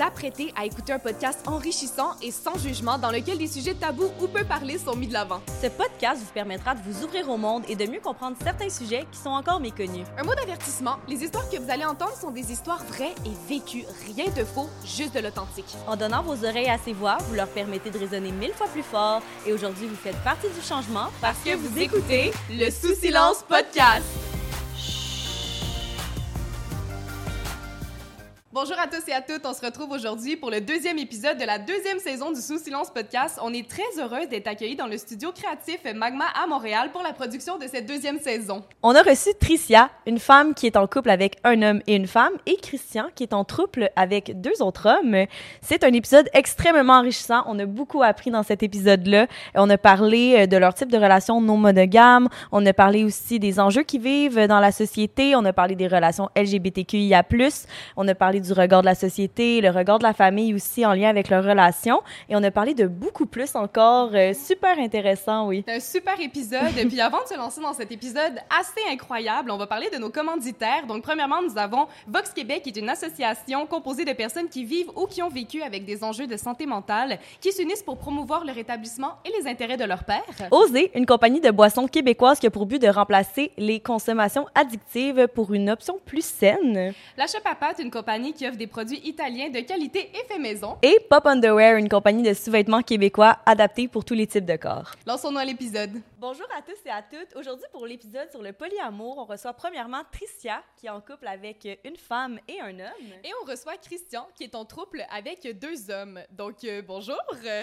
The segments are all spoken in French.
vous apprêtez à écouter un podcast enrichissant et sans jugement dans lequel des sujets tabous ou peu parlés sont mis de l'avant. Ce podcast vous permettra de vous ouvrir au monde et de mieux comprendre certains sujets qui sont encore méconnus. Un mot d'avertissement, les histoires que vous allez entendre sont des histoires vraies et vécues, rien de faux, juste de l'authentique. En donnant vos oreilles à ces voix, vous leur permettez de résonner mille fois plus fort et aujourd'hui vous faites partie du changement parce que vous écoutez le Sous Silence Podcast. Bonjour à tous et à toutes, on se retrouve aujourd'hui pour le deuxième épisode de la deuxième saison du Sous Silence Podcast. On est très heureux d'être accueillis dans le studio créatif Magma à Montréal pour la production de cette deuxième saison. On a reçu Tricia, une femme qui est en couple avec un homme et une femme, et Christian qui est en couple avec deux autres hommes. C'est un épisode extrêmement enrichissant. On a beaucoup appris dans cet épisode-là. On a parlé euh, de leur type de relation non monogame. On a parlé aussi des enjeux qui vivent dans la société. On a parlé des relations LGBTQIA+. On a parlé du regard de la société, le regard de la famille aussi en lien avec leurs relations. Et on a parlé de beaucoup plus encore. Euh, super intéressant, oui. C'est un super épisode. Et puis avant de se lancer dans cet épisode assez incroyable, on va parler de nos commanditaires. Donc premièrement, nous avons Vox Québec, qui est une association composée de personnes qui vivent ou qui ont vécu avec des enjeux de santé mentale, qui s'unissent pour promouvoir le rétablissement et les intérêts de leur père. Oser, une compagnie de boissons québécoises qui a pour but de remplacer les consommations addictives pour une option plus saine. L'achat Papat, une compagnie qui offre des produits italiens de qualité et fait maison. Et Pop Underwear, une compagnie de sous-vêtements québécois adaptés pour tous les types de corps. Lançons-nous à l'épisode. Bonjour à tous et à toutes. Aujourd'hui, pour l'épisode sur le polyamour, on reçoit premièrement Tricia, qui est en couple avec une femme et un homme. Et on reçoit Christian, qui est en couple avec deux hommes. Donc, euh, bonjour.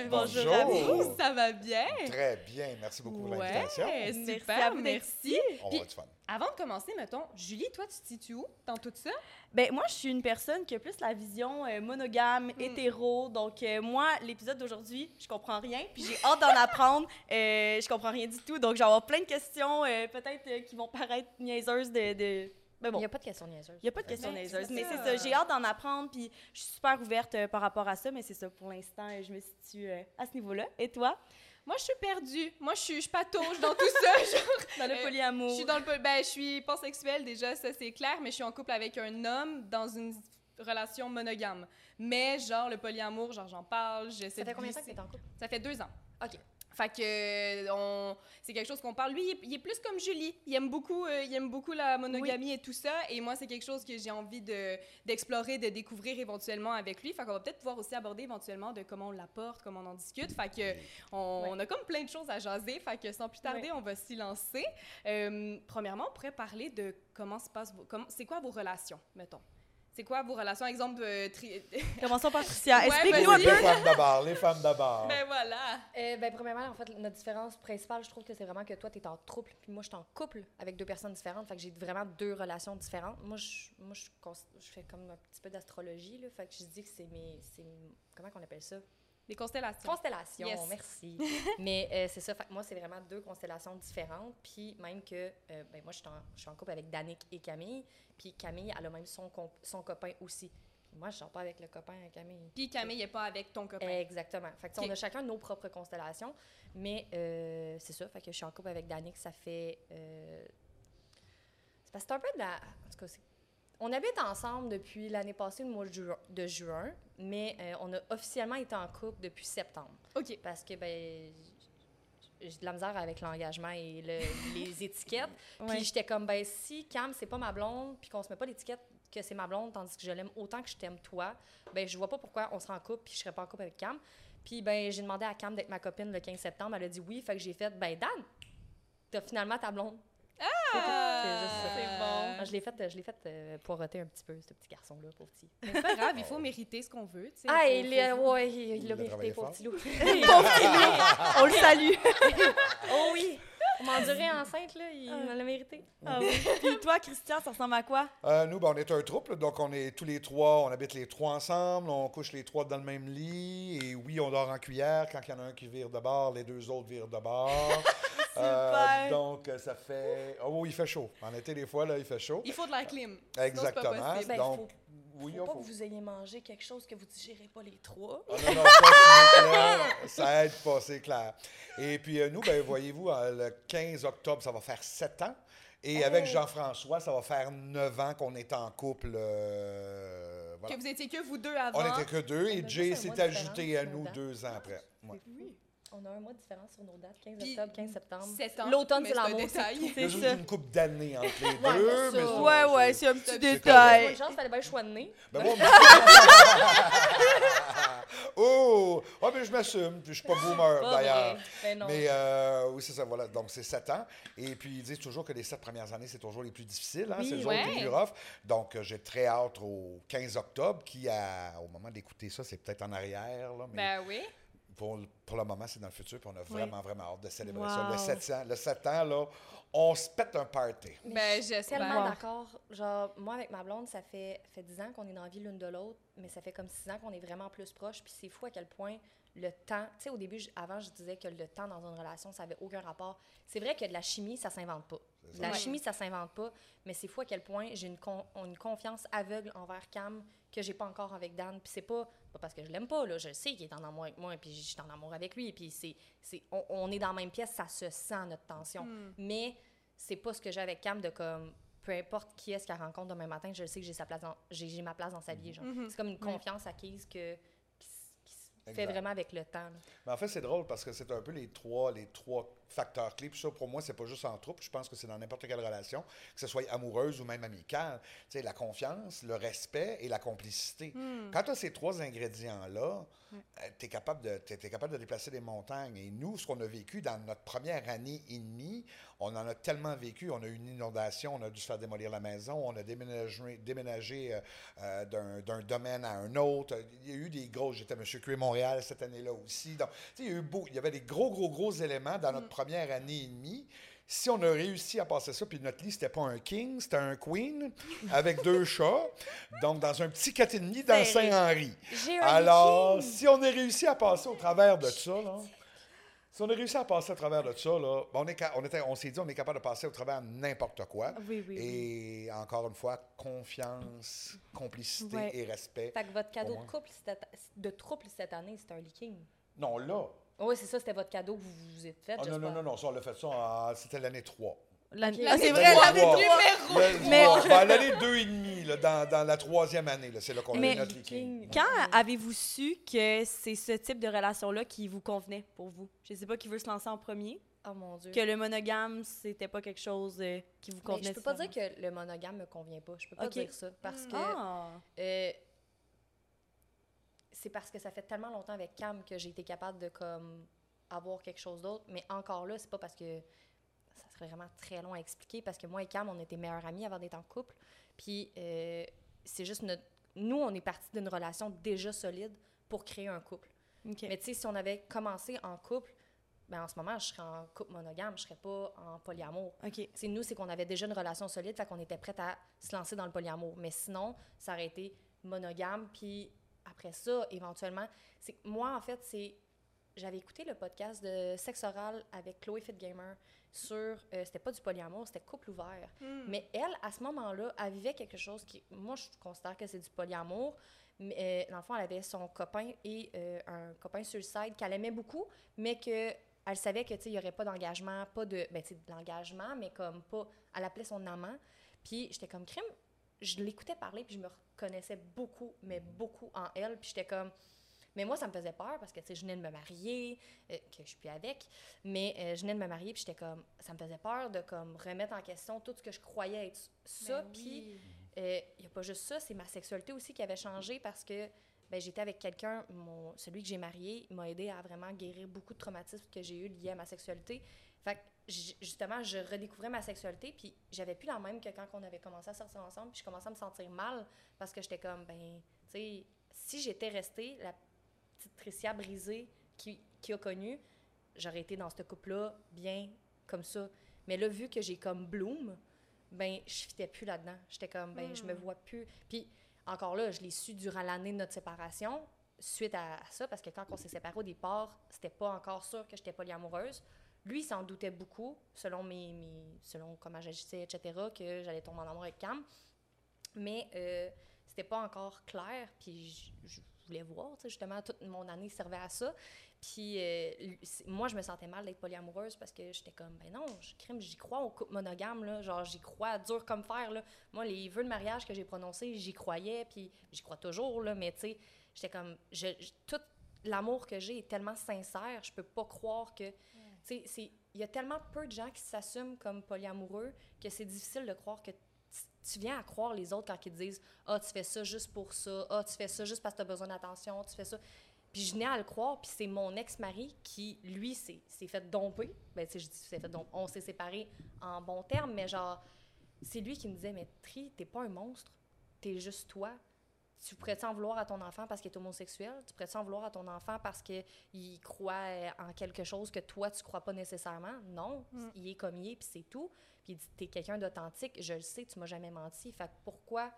Bonjour. à vous. Ça va bien? Très bien. Merci beaucoup pour l'invitation. Super, merci. On va du fun. Avant de commencer, mettons, Julie, toi, tu te situes où dans tout ça? Ben moi, je suis une personne qui a plus la vision euh, monogame, hétéro. Donc, euh, moi, l'épisode d'aujourd'hui, je comprends rien, puis j'ai hâte d'en apprendre. Euh, je comprends rien du tout. Donc, j'ai avoir plein de questions, peut-être qui vont paraître niaiseuses de... de... Mais bon. Il n'y a pas de questions niaiseuses. Il n'y a pas de questions niaiseuses, mais c'est ça. J'ai hâte d'en apprendre, puis je suis super ouverte par rapport à ça, mais c'est ça. Pour l'instant, je me situe à ce niveau-là. Et toi? Moi, je suis perdue. Moi, je suis, je patauge dans tout ça. Genre, dans le polyamour. je suis dans le ben, je suis pansexuelle déjà, ça c'est clair, mais je suis en couple avec un homme dans une relation monogame. Mais genre le polyamour, genre j'en parle, j'essaie. Ça fait combien de temps que t'es en couple? Ça fait deux ans. Ok. Fait que on... c'est quelque chose qu'on parle. Lui, il est, plus comme Julie. Il aime beaucoup, euh, il aime beaucoup la monogamie et tout ça. Et moi, c'est quelque chose que j'ai envie de, d'explorer, de découvrir éventuellement avec lui. Fait qu'on va peut-être pouvoir aussi aborder éventuellement de comment on l'apporte, comment on en discute. Fait que on, on, a comme plein de choses à jaser. Fait que sans plus tarder, on va s'y lancer. Euh, premièrement, on pourrait parler de comment se passe, vos, c'est quoi vos relations, mettons? C'est quoi vos relations? Exemple, euh, tri... Commençons par Tricia. Ouais, Explique-nous un Les peu. femmes d'abord, les femmes d'abord. Ben voilà. Euh, ben, premièrement, en fait, notre différence principale, je trouve que c'est vraiment que toi, tu es en couple, puis moi, je suis en couple avec deux personnes différentes. Fait que j'ai vraiment deux relations différentes. Moi, je, moi, je, je fais comme un petit peu d'astrologie, là. Fait que je dis que c'est mes. Comment qu'on appelle ça? Des constellations. Constellations, Yes. merci. Mais euh, c'est ça, fait moi, c'est vraiment deux constellations différentes. Puis même que, euh, ben, moi, je suis, en, je suis en couple avec Danick et Camille. Puis Camille, elle a même son, copain aussi. Puis moi, je sors pas avec le copain à Camille. Puis Camille n'est pas avec ton copain. Exactement. Fait que, on a chacun nos propres constellations. Mais euh, c'est ça, fait que je suis en couple avec Danick, ça fait. c'est parce que c'est un peu de la. En tout cas, c'est- on habite ensemble depuis l'année passée, le mois de, ju- de juin, mais euh, on a officiellement été en couple depuis septembre. OK. Parce que, ben, j'ai de la misère avec l'engagement et le- les étiquettes. Ouais. Puis j'étais comme, ben, si Cam, c'est pas ma blonde, puis qu'on se met pas l'étiquette que c'est ma blonde, tandis que je l'aime autant que je t'aime toi, ben, je vois pas pourquoi on serait en couple, puis je serais pas en couple avec Cam. Puis, ben, j'ai demandé à Cam d'être ma copine le 15 septembre. Elle a dit oui, fait que j'ai fait, ben, Dan, t'as finalement ta blonde. Ah, C'est bon. Moi, Je l'ai fait, je l'ai fait euh, poireauter un petit peu, ce petit garçon-là, pauvre petit. Mais c'est pas grave, il faut mériter ce qu'on veut, tu sais. Ah, il, faut- ouais, il, il Il a mérité, pauvre petit loup. On le salue. oh oui! On m'endurait enceinte, là, il Ah. l'a mérité. Ah oui. Puis toi, Christian, ça ressemble à quoi? Euh, nous, ben, on est un trouble, donc on est tous les trois, on habite les trois ensemble, on couche les trois dans le même lit, et oui, on dort en cuillère. Quand il y en a un qui vire de bord, les deux autres virent de bord. Super. donc, euh, ça fait. Oh, il fait chaud. En été, des fois, là, il fait chaud. Il faut de la clim. Sinon, pas Exactement. possible. Ben, donc, faut- oui, Faut on pas faut- que vous ayez mangé quelque chose que vous digérez pas les trois. Ah non, non, clair. Ça aide pas, c'est clair. Et puis, euh, nous, ben, voyez-vous, euh, le 15 octobre, ça va faire 7 ans. Et avec Jean-François, ça va faire 9 ans qu'on est en couple. euh, Voilà. Que vous étiez que vous deux avant. On n'était que deux et Jay s'est ajouté à nous deux ans après. Ouais. Oui. On a un mois de différence sur nos dates, 15 Puis, octobre, 15 septembre. 7 ans. L'automne, c'est un l'amour, C'est ça. une couple d'années entre les Ouais, deux. mais mais ça- ça, Ouais, ouais, c'est- un petit détail. chance, fallait bien choix de nez. Ben moi, oh! Ah, mais je m'assume, puis je suis pas boomer, Pas d'ailleurs. Ben non. Mais euh, oui, c'est ça, voilà. Donc, c'est 7 ans. Et puis, ils disent toujours que les 7 premières années, c'est toujours les plus difficiles. Hein? Oui, c'est les ouais. autres les plus rough. Donc, euh, j'ai très hâte au 15 octobre, qui, a, au moment d'écouter ça, c'est peut-être en arrière. Là, mais Ben oui. Pour, pour le moment, c'est dans le futur. Puis on a vraiment, vraiment hâte de célébrer Wow. ça. Le 7 ans, le 7 ans, là, on se pète un party. Mais Ben, je suis tellement Wow. d'accord. Genre, moi, avec ma blonde, ça fait, fait 10 ans qu'on est dans la vie l'une de l'autre, mais ça fait comme 6 ans qu'on est vraiment plus proches. Puis c'est fou à quel point le temps. Tu sais, au début, je- avant, je disais que le temps dans une relation, ça avait aucun rapport. C'est vrai que de la chimie, ça s'invente pas. De la chimie, ça s'invente pas, mais c'est fou à quel point j'ai une, con- une confiance aveugle envers Cam que j'ai pas encore avec Dan. Puis c'est pas, pas parce que je l'aime pas, là. Je sais qu'il est en amour avec moi, puis je suis en amour avec lui. Puis c'est, c'est, on, on est dans la même pièce, ça se sent, notre tension. Hmm. Mais c'est pas ce que j'ai avec Cam de comme peu importe qui est-ce qu'elle rencontre demain matin, je sais que j'ai sa place dans, j'ai, j'ai ma place dans sa vie. Genre. Mhm. C'est comme une confiance acquise que, se fait Exact. vraiment avec le temps. Mais en fait, c'est drôle parce que c'est un peu les trois, les trois facteurs clés. Puis ça, pour moi, c'est pas juste en troupe. Je pense que c'est dans n'importe quelle relation, que ce soit amoureuse ou même amicale. Tu sais, la confiance, le respect et la complicité. Hmm. Quand tu as ces trois ingrédients-là, tu es, capable de, capable de déplacer des montagnes. Et nous, ce qu'on a vécu dans notre première année et demie, on en a tellement vécu. On a eu une inondation, on a dû se faire démolir la maison, on a déménagé, déménagé euh, euh, d'un, domaine à un autre. Il y a eu des gros. J'étais à M. Curie Montréal cette année-là aussi. Donc, tu sais, il y a eu beau, il y avait des gros, gros, gros éléments dans notre première année et demie. Si on a réussi à passer ça, puis notre lit, c'était pas un king, c'était un queen, avec deux chats, donc dans un petit 4,5 dans Serré. Saint-Henri. Alors, si on a réussi à passer au travers de ça, là, si on a réussi à passer au travers de ça, là, on, est, on, était, on s'est dit on est capable de passer au travers de n'importe quoi. Oui, oui, oui. Et encore une fois, confiance, complicité Ouais. et respect. Fait que votre cadeau de couple, de trouble cette année, c'était un leaking. Non, là. Oui, c'est ça, c'était votre cadeau que vous vous êtes fait. Ah, non, non, non, non, ça, on l'a fait ça, en- c'était l'année 3. L'année-. Ah, c'est L'année vrai, trois. l'année Trois. Numéro. Mais- Bon, ben, l'année 2 et demi, là, dans, dans la troisième année, là, c'est là qu'on a Mais- eu notre leaking. Quand avez-vous su que c'est ce type de relation-là qui vous convenait pour vous? Je sais pas qui veut se lancer en premier. Oh mon Dieu. Que le monogame, c'était pas quelque chose euh, qui vous Mais convenait. je peux pas dire que le monogame me convient pas. Je peux pas Ok. dire ça. Parce que Ah! euh, c'est parce que ça fait tellement longtemps avec Cam que j'ai été capable de comme avoir quelque chose d'autre. Mais encore là, c'est pas parce que ça serait vraiment très long à expliquer parce que moi et Cam, on était meilleurs amis avant d'être en couple. Puis euh, c'est juste notre. Nous, on est parti d'une relation déjà solide pour créer un couple. Mais tu sais, si on avait commencé en couple, ben en ce moment, je serais en couple monogame, je serais pas en polyamour. OK. C'est nous, c'est qu'on avait déjà une relation solide, fait qu'on était prête à se lancer dans le polyamour. Mais sinon, ça aurait été monogame, puis après ça, éventuellement, c'est moi, en fait, c'est... J'avais écouté le podcast de Sexe oral avec Chloé Fitgamer sur... euh, c'était pas du polyamour, c'était couple ouvert. Hmm. Mais elle, à ce moment-là, elle vivait quelque chose qui... Moi, je considère que c'est du polyamour. Mais euh, dans le fond, elle avait son copain et euh, un copain suicide qu'elle aimait beaucoup, mais que elle savait que, il n'y aurait pas d'engagement, pas de... Ben, tu sais, de l'engagement, mais comme pas... Elle appelait son amant. Puis j'étais comme, crime, je l'écoutais parler, puis je me reconnaissais beaucoup, mais beaucoup en elle. Puis j'étais comme... Mais moi, ça me faisait peur parce que, tu sais, je venais de me marier, euh, que je suis plus avec, mais euh, je venais de me marier, puis j'étais comme... Ça me faisait peur de, comme, remettre en question tout ce que je croyais être ça, Ben puis... oui. Il n'y a pas juste ça, c'est ma sexualité aussi qui avait changé parce que ben, j'étais avec quelqu'un, celui que j'ai marié, m'a aidé à vraiment guérir beaucoup de traumatismes que j'ai eu liés à ma sexualité. Fait que, justement, je redécouvrais ma sexualité, puis j'avais plus la même que quand on avait commencé à sortir ensemble, puis je commençais à me sentir mal parce que j'étais comme, ben, tu sais, si j'étais restée la petite Tricia brisée qui, qui a connu, j'aurais été dans ce couple-là bien comme ça. Mais là, vu que j'ai comme Bloom, ben je fitais plus là-dedans. J'étais comme ben je me vois plus. Puis encore là, je l'ai su durant l'année de notre séparation suite à, à ça parce que quand on s'est séparés au départ, c'était pas encore sûr que j'étais polyamoureuse. Lui, il s'en doutait beaucoup selon mes, selon comment j'agissais etc. que j'allais tomber en amour avec Cam. Mais euh, c'était pas encore clair puis je, voulais voir. Justement, toute mon année servait à ça. Puis euh, moi, je me sentais mal d'être polyamoureuse parce que j'étais comme, ben non, je crime, j'y crois au couple monogame, là. Genre, j'y crois dur comme fer, là. Moi, les vœux de mariage que j'ai prononcés, j'y croyais, puis j'y crois toujours, là. Mais tu sais, j'étais comme, je, je- tout l'amour que j'ai est tellement sincère, je peux pas croire que. Il y a tellement peu de gens qui s'assument comme polyamoureux que c'est difficile de croire que tu- viens à croire les autres quand ils te disent Ah, tu fais ça juste pour ça. Ah, tu fais ça juste parce que tu as besoin d'attention. Tu fais ça. Puis je venais à le croire, puis c'est mon ex-mari qui, lui, s'est fait domper. Ben, tu je dis s'est fait domper. On s'est séparés en bons termes, mais genre, c'est lui qui me disait Mais Tri, t'es pas un monstre. T'es juste toi. Tu pourrais-tu en vouloir à ton enfant parce qu'il est homosexuel? Tu pourrais-tu en vouloir à ton enfant parce qu'il croit en quelque chose que toi, tu crois pas nécessairement? Non. Il est comme il est, puis c'est tout. Puis il dit, t'es quelqu'un d'authentique, je le sais, tu m'as jamais menti. Fait que pourquoi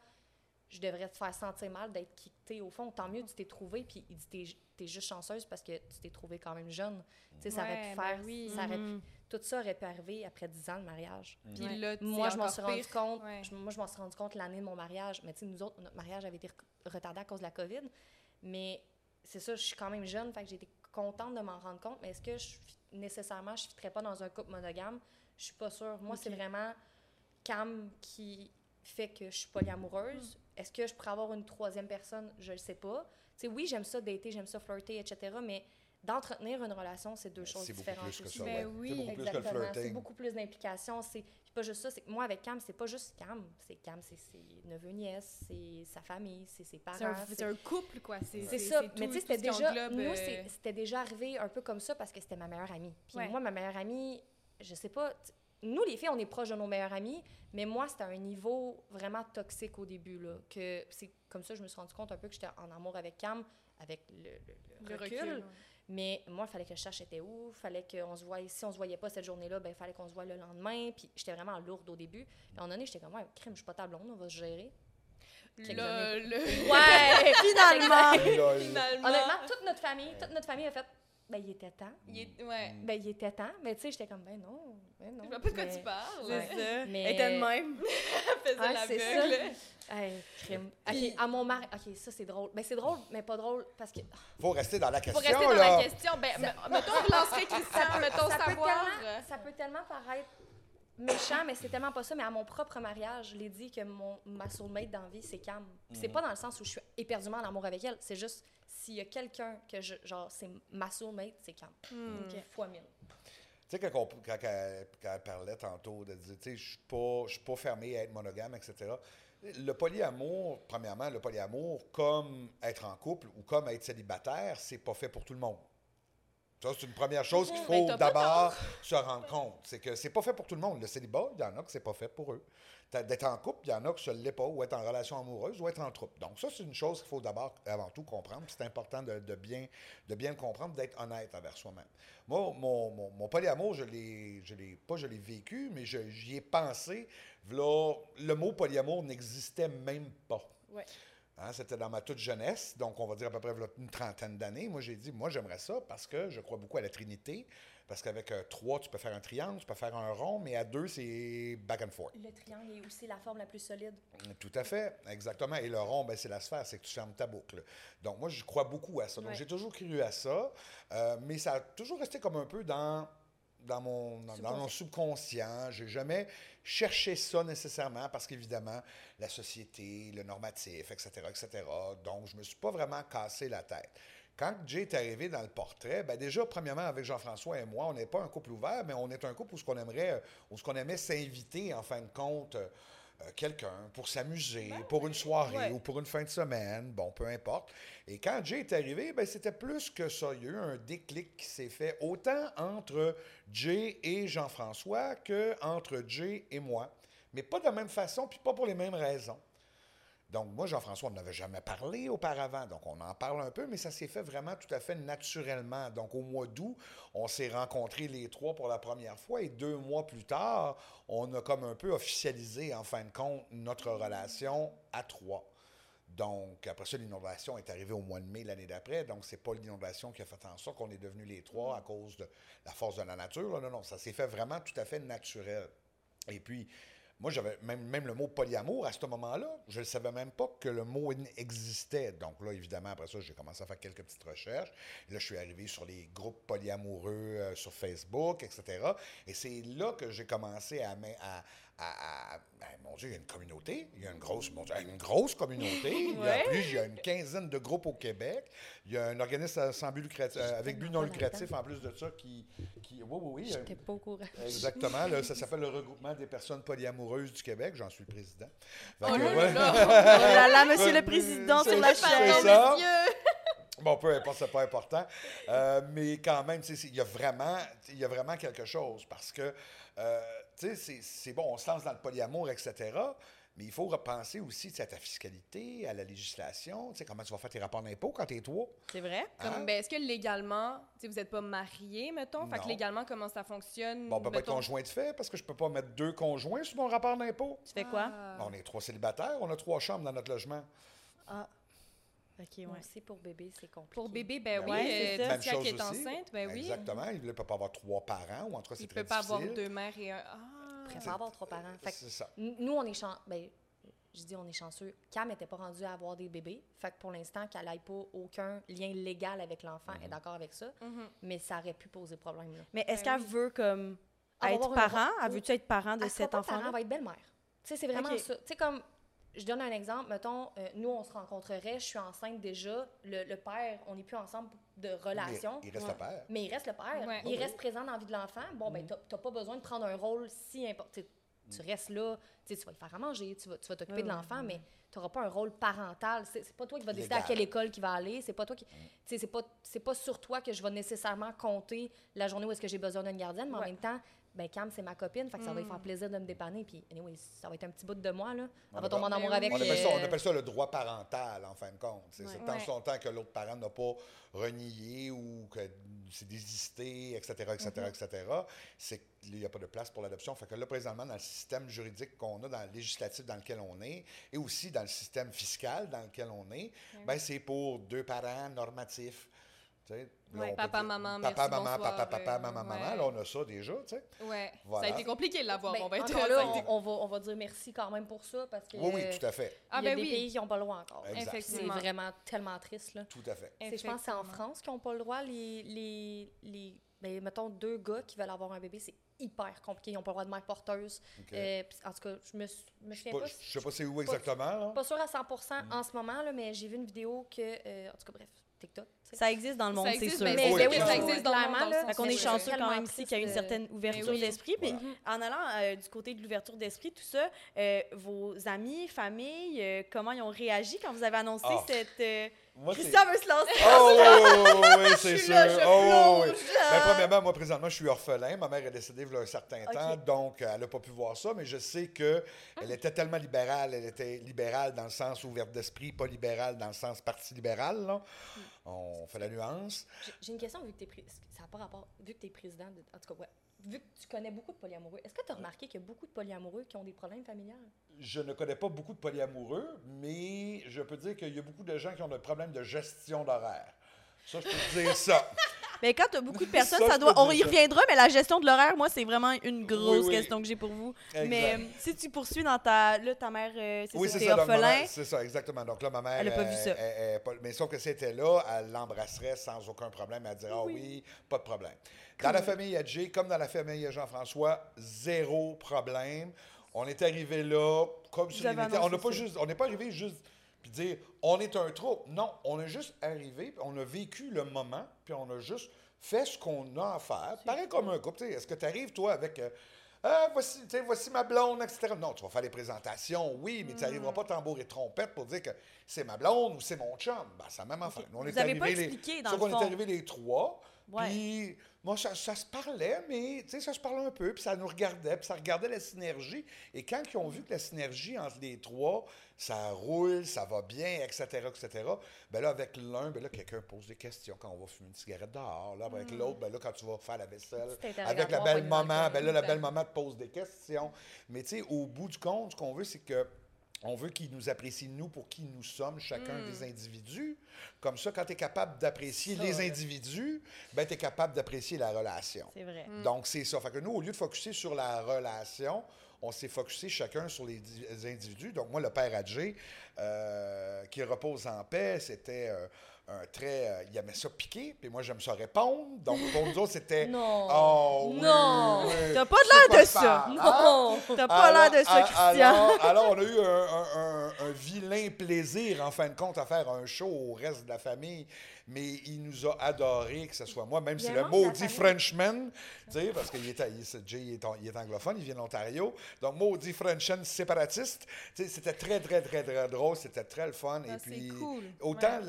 je devrais te faire sentir mal d'être quitté au fond? Tant mieux, tu t'es trouvé, puis il dit, t'es, t'es juste chanceuse parce que tu t'es trouvé quand même jeune. Tu sais, ça aurait pu ben faire... oui. ça aurait pu- Mhm. Tout ça aurait pu arriver après 10 ans de mariage. Puis Ouais. là, Moi, je m'en suis rendu compte. Ouais. je- moi, je m'en suis rendu compte l'année de mon mariage. Mais tu sais, nous autres, notre mariage avait été re- retardé à cause de la COVID. Mais c'est ça, je suis quand même jeune, fait que j'ai été contente de m'en rendre compte. Mais est-ce que je, nécessairement, je ne fitterais pas dans un couple monogame? Je suis pas sûre. Moi, c'est vraiment Cam qui fait que je suis polyamoureuse. Est-ce que je pourrais avoir une troisième personne? Je le sais pas. Tu sais, oui, j'aime ça dater, j'aime ça flirter, etc. Mais d'entretenir une relation, c'est deux choses C'est beaucoup différentes plus que aussi. ça. Ben ouais. oui, C'est beaucoup plus que le Exactement. C'est flirting. beaucoup plus d'implication. C'est pas juste ça. C'est que moi, avec Cam, c'est pas juste Cam. C'est Cam, c'est ses neveux, nièces, c'est sa famille, c'est ses parents. C'est un, c'est- c'est un couple, quoi. C'est c'est ça. tout- Mais tu sais, c'était déjà. englobe, Nous, euh, c'est- c'était déjà arrivé un peu comme ça parce que c'était ma meilleure amie. Puis Ouais. moi, ma meilleure amie, je sais pas. Nous, les filles, on est proches de nos meilleures amies, mais moi, c'était à un niveau vraiment toxique au début. Là, que c'est comme ça, je me suis rendu compte un peu que j'étais en amour avec Cam, avec le, le- le le recul. recul. Mais moi, il fallait que je cherche était où, fallait qu'on se voie. Si on se voyait pas cette journée-là, ben il fallait qu'on se voie le lendemain. Puis j'étais vraiment lourde au début. Puis à un moment donné, j'étais comme, ouais, crime, je suis pas ta blonde, on va se gérer. Années. le- Ouais, finalement! Finalement. Honnêtement, toute notre famille, toute notre famille a fait, ben il était temps. Il est- ouais. Ben il était temps. Mais tu sais, j'étais comme, ben non, ben non. Je vois pas de quoi Mais- tu parles. Ouais. C'est ça. Mais- Elle était de même. Elle faisait c'est l'aveugle. Hey, crime. À mon mari. OK, ça c'est drôle. Ben c'est drôle, mais pas drôle parce que. faut rester dans la question, rester dans là. la question, ben, me- mettons, je lancerais Christian, mettons ça peut savoir. tellement- ça peut tellement paraître méchant, mais c'est tellement pas ça. Mais à mon propre mariage, je l'ai dit que mon, ma soulmate dans la vie, c'est Cam. Puis C'est Mhm. pas dans le sens où je suis éperdument en amour avec elle. C'est juste, s'il y a quelqu'un que je. Genre, c'est ma soulmate, c'est Cam. Hmm. OK. Fois mille. Tu sais, quand, on- quand elle, quand elle parlait tantôt de dire, tu sais, je suis pas, je suis pas fermé à être monogame, etc. Le polyamour, premièrement, le polyamour, comme être en couple ou comme être célibataire, c'est pas fait pour tout le monde. Ça, c'est une première chose qu'il faut d'abord se rendre compte. C'est que c'est pas fait pour tout le monde. Le célibat, il y en a que c'est pas fait pour eux. D'être en couple, il y en a ça ne l'est pas, ou être en relation amoureuse, ou être en troupe. Donc, ça, c'est une chose qu'il faut d'abord, avant tout, comprendre. C'est important de, de bien, de bien le comprendre, d'être honnête envers soi-même. Moi, mon, mon, mon polyamour, je l'ai, je l'ai, pas je l'ai vécu, mais je- j'y ai pensé. V'là, le mot polyamour n'existait même pas. Ouais. Hein, c'était dans ma toute jeunesse, donc on va dire à peu près une trentaine d'années. Moi, j'ai dit, moi, j'aimerais ça parce que je crois beaucoup à la Trinité. Parce qu'avec euh, trois, tu peux faire un triangle, tu peux faire un rond, mais à deux, c'est back and forth. Le triangle est aussi la forme la plus solide. Tout à fait, exactement. Et le rond, ben, c'est la sphère, c'est que tu fermes ta boucle. Donc, moi, je crois beaucoup à ça. Donc, Ouais. j'ai toujours cru à ça, euh, mais ça a toujours resté comme un peu dans, dans, mon, dans, dans mon subconscient. J'ai jamais cherché ça nécessairement parce qu'évidemment, la société, le normatif, etc., etc. Donc, je me suis pas vraiment cassé la tête. Quand Jay est arrivé dans le portrait, ben déjà, premièrement, avec Jean-François et moi, on n'est pas un couple ouvert, mais on est un couple où ce qu'on aimerait, où ce qu'on aimait s'inviter, en fin de compte, euh, euh, quelqu'un pour s'amuser, pour une soirée Ouais. ou pour une fin de semaine, bon, peu importe. Et quand Jay est arrivé, ben, c'était plus que ça. Il y a eu un déclic qui s'est fait autant entre Jay et Jean-François que entre Jay et moi. Mais pas de la même façon, puis pas pour les mêmes raisons. Donc, moi, Jean-François, on n'avait jamais parlé auparavant, donc on en parle un peu, mais ça s'est fait vraiment tout à fait naturellement. Donc, au mois d'août, on s'est rencontrés les trois pour la première fois et deux mois plus tard, on a comme un peu officialisé, en fin de compte, notre relation à trois. Donc, après ça, l'inondation est arrivée au mois de mai l'année d'après. Donc, c'est pas l'inondation qui a fait en sorte qu'on est devenus les trois à cause de la force de la nature. Non, non, ça s'est fait vraiment tout à fait naturel. Et puis, moi, j'avais même, même le mot polyamour à ce moment-là. Je ne savais même pas que le mot existait. Donc là, évidemment, après ça, j'ai commencé à faire quelques petites recherches. là, je suis arrivé sur les groupes polyamoureux euh, sur Facebook, etc. Et c'est là que j'ai commencé à, à, ben, mon Dieu, il y a une communauté. Il y a une grosse, une grosse communauté. Il y a plus, il y a une quinzaine de groupes au Québec. Il y a un organisme sans but lucratif, avec but non lucratif en plus de ça qui. qui oui, oui, oui. J'étais pas au courant. Exactement. ça s'appelle le regroupement des personnes polyamoureuses du Québec. J'en suis le président. oh, là, là. là, monsieur le président sur la chaîne. ça. Bon, peu importe, c'est pas important. Euh, mais quand même, il y, a vraiment, y a vraiment quelque chose parce que euh, c'est bon, on se lance dans le polyamour, etc. Mais il faut repenser aussi à ta fiscalité, à la législation, comment tu vas faire tes rapports d'impôt quand tu es toi. C'est vrai? Hein? Ben, est-ce que légalement, vous n'êtes pas marié, mettons? Fait que légalement, comment ça fonctionne? Bon, on peut pas être conjoint de fait parce que je peux pas mettre deux conjoints sur mon rapport d'impôt. Tu fais quoi? Ah. on est trois célibataires, on a trois chambres dans notre logement. Ah. OK, ouais. c'est pour bébé, c'est compliqué. Pour bébé, ben, ben oui, c'est euh, ça. qui est enceinte, ben oui. Exactement. Il ne peut pas avoir trois parents, ou en tout cas, c'est très difficile. Il ne peut pas avoir deux mères et un... Ah! Il ne peut pas avoir trois parents. C'est ça. Nous, on est chanceux. Ben, je dis on est chanceux. Cam n'était pas rendue à avoir des bébés. Fait que pour l'instant, qu'elle n'ait pas aucun lien légal avec l'enfant, elle est mhm. d'accord avec ça. Mhm. Mais ça aurait pu poser problème. Là. Mais est-ce ben qu'elle veut comme être parent? Elle veut-tu être parent de cet enfant? Elle va être belle-mère. Tu sais, c'est vraiment ça. Tu sais, comme je donne un exemple. Mettons, euh, nous, on se rencontrerait, je suis enceinte déjà. Le, père, on n'est plus ensemble de relation. il reste le père. Mais il reste le père. Il reste présent dans la vie de l'enfant. Bon, ben, mm. tu n'as pas besoin de prendre un rôle si important. Tu restes là, tu vas le faire à manger, tu vas t'occuper de l'enfant, mais tu n'auras pas un rôle parental. C'est pas toi qui vas décider à quelle école il va aller. C'est pas toi qui. C'est pas, pas sur toi que je vais nécessairement compter la journée où est-ce que j'ai besoin d'une gardienne, mais en même temps, ben Cam, c'est ma copine, fait que ça va lui faire mm. plaisir de me dépanner. Puis, anyway, ça va être un petit bout de moi, là. On, va tomber en amour avec. On appelle, ça, on appelle, ça, le droit parental, en fin de compte. C'est ouais. tant son temps que l'autre parent n'a pas renié ou que c'est désisté, etc., etc., etc., c'est qu'il n'y a pas de place pour l'adoption. Fait que là, présentement, dans le système juridique qu'on a, dans le législatif dans lequel on est, et aussi dans le système fiscal dans lequel on est, ben, c'est pour deux parents normatifs oui, papa, maman, papa, maman, papa, papa, maman, maman. Là, on a ça déjà, tu sais. Oui. Ça a été compliqué de l'avoir. Ben, on, va être... là, on, va, on va dire merci quand même pour ça parce que. Oui, oui, tout à fait. Ah, il y a ben des pays qui n'ont pas le droit encore. C'est vraiment tellement triste, là. Tout à fait. Je pense que c'est en France qui n'ont pas le droit. Les, les, les, ben, mettons, deux gars qui veulent avoir un bébé, c'est hyper compliqué. Ils n'ont pas le droit de mère porteuse. Euh, en tout cas, je me, me souviens pas. Je sais pas c'est où exactement. Pas, sûr à 100 mm. en ce moment, là, mais j'ai vu une vidéo que. Euh, en tout cas, bref TikTok. Ça existe dans le monde, c'est sûr. Mais, ben oui, ça existe dans le monde. Fait qu'on est chanceux quand même ici qu'il y a une certaine ouverture d'esprit. Puis en allant euh, du côté de l'ouverture d'esprit, tout ça, euh, vos amis, famille, euh, comment ils ont réagi quand vous avez annoncé ah. cette Christian veut se lancer. Oh, oui, c'est sûr. oh, oui. Ben, premièrement, moi, présentement, je suis orphelin. Ma mère est décédée il y a un certain temps, donc elle n'a pas pu voir ça, mais je sais qu'elle elle était tellement libérale. Elle était libérale dans le sens ouverte d'esprit, pas libérale dans le sens parti libéral. Là. Hmm. On fait la nuance. J'ai une question, vu que tu es, ça pas rapport, vu que es président, de, en tout cas, ouais, vu que tu connais beaucoup de polyamoureux, est-ce que tu as remarqué qu'il y a beaucoup de polyamoureux qui ont des problèmes familiales? Je ne connais pas beaucoup de polyamoureux, mais je peux dire qu'il y a beaucoup de gens qui ont des problèmes de gestion d'horaire. Ça, je peux te dire ça. Mais quand tu as beaucoup de personnes, ça, doit. On y reviendra, mais la gestion de l'horaire, moi, c'est vraiment une grosse question que j'ai pour vous. Mais euh, si tu poursuis dans ta. Là, ta mère, euh, c'est orphelin. C'est ça, exactement. Donc là, ma mère. Elle n'a pas vu ça. mais sauf que c'était là, elle l'embrasserait sans aucun problème. Elle dirait Ah oui, pas de problème. Dans la famille Adjé, comme dans la famille Jean-François, zéro problème. On est arrivé là comme si on n'a pas juste. On n'est pas arrivé juste puis dire on est un troupe. Non, on est juste arrivé, on a vécu le moment, puis on a juste fait ce qu'on a à faire. Pareil comme un couple. Est-ce que tu arrives, toi, avec. Euh, ah, voici, voici ma blonde, etc. Non, tu vas faire les présentations, oui, mais tu n'arriveras mm. pas tambour et trompette pour dire que c'est ma blonde ou c'est mon chum. Ben, c'est la même affaire. On est arrivé pas expliqué, les... dans le on est arrivés les trois. Puis, moi, ça, se parlait, mais ça se parlait un peu, puis ça nous regardait, puis ça regardait la synergie. Et quand ils ont vu que la synergie entre les trois, ça roule, ça va bien, etc., etc., ben là, avec l'un, ben là, quelqu'un pose des questions quand on va fumer une cigarette dehors. Là, avec mm. l'autre, ben là, quand tu vas faire la vaisselle, avec la belle maman, ben là, la belle maman te pose des questions. Mais tu sais, au bout du compte, ce qu'on veut, c'est que on veut qu'ils nous apprécient, nous, pour qui nous sommes, chacun hmm. des individus. Comme ça, quand tu es capable d'apprécier les individus, ben, tu es capable d'apprécier la relation. C'est vrai. Hmm. Donc, c'est ça. Fait que nous, au lieu de focuser sur la relation, on s'est focusé chacun sur les, di- les individus. Donc, moi, le père Adjé, euh, qui repose en paix, c'était euh, un très. euh, il aimait ça piquer, puis moi, j'aime ça répondre. Donc, pour nous autres, c'était. Non. Oh, oui, Non. oui. T'as pas l'air de ça. hein? Non. T'as pas l'air de ça, Christian. Alors, alors, on a eu un, un- un- un vilain plaisir, en fin de compte, à faire un show au reste de la famille. Mais il nous a adoré que ce soit moi, même si le maudit. Frenchman, parce que il est, il, est- Jay il est, il est anglophone, il vient de l'Ontario. Donc, maudit Frenchman séparatiste. C'était très, très, très, très drôle. C'était très le fun. Ah, Et puis, cool. autant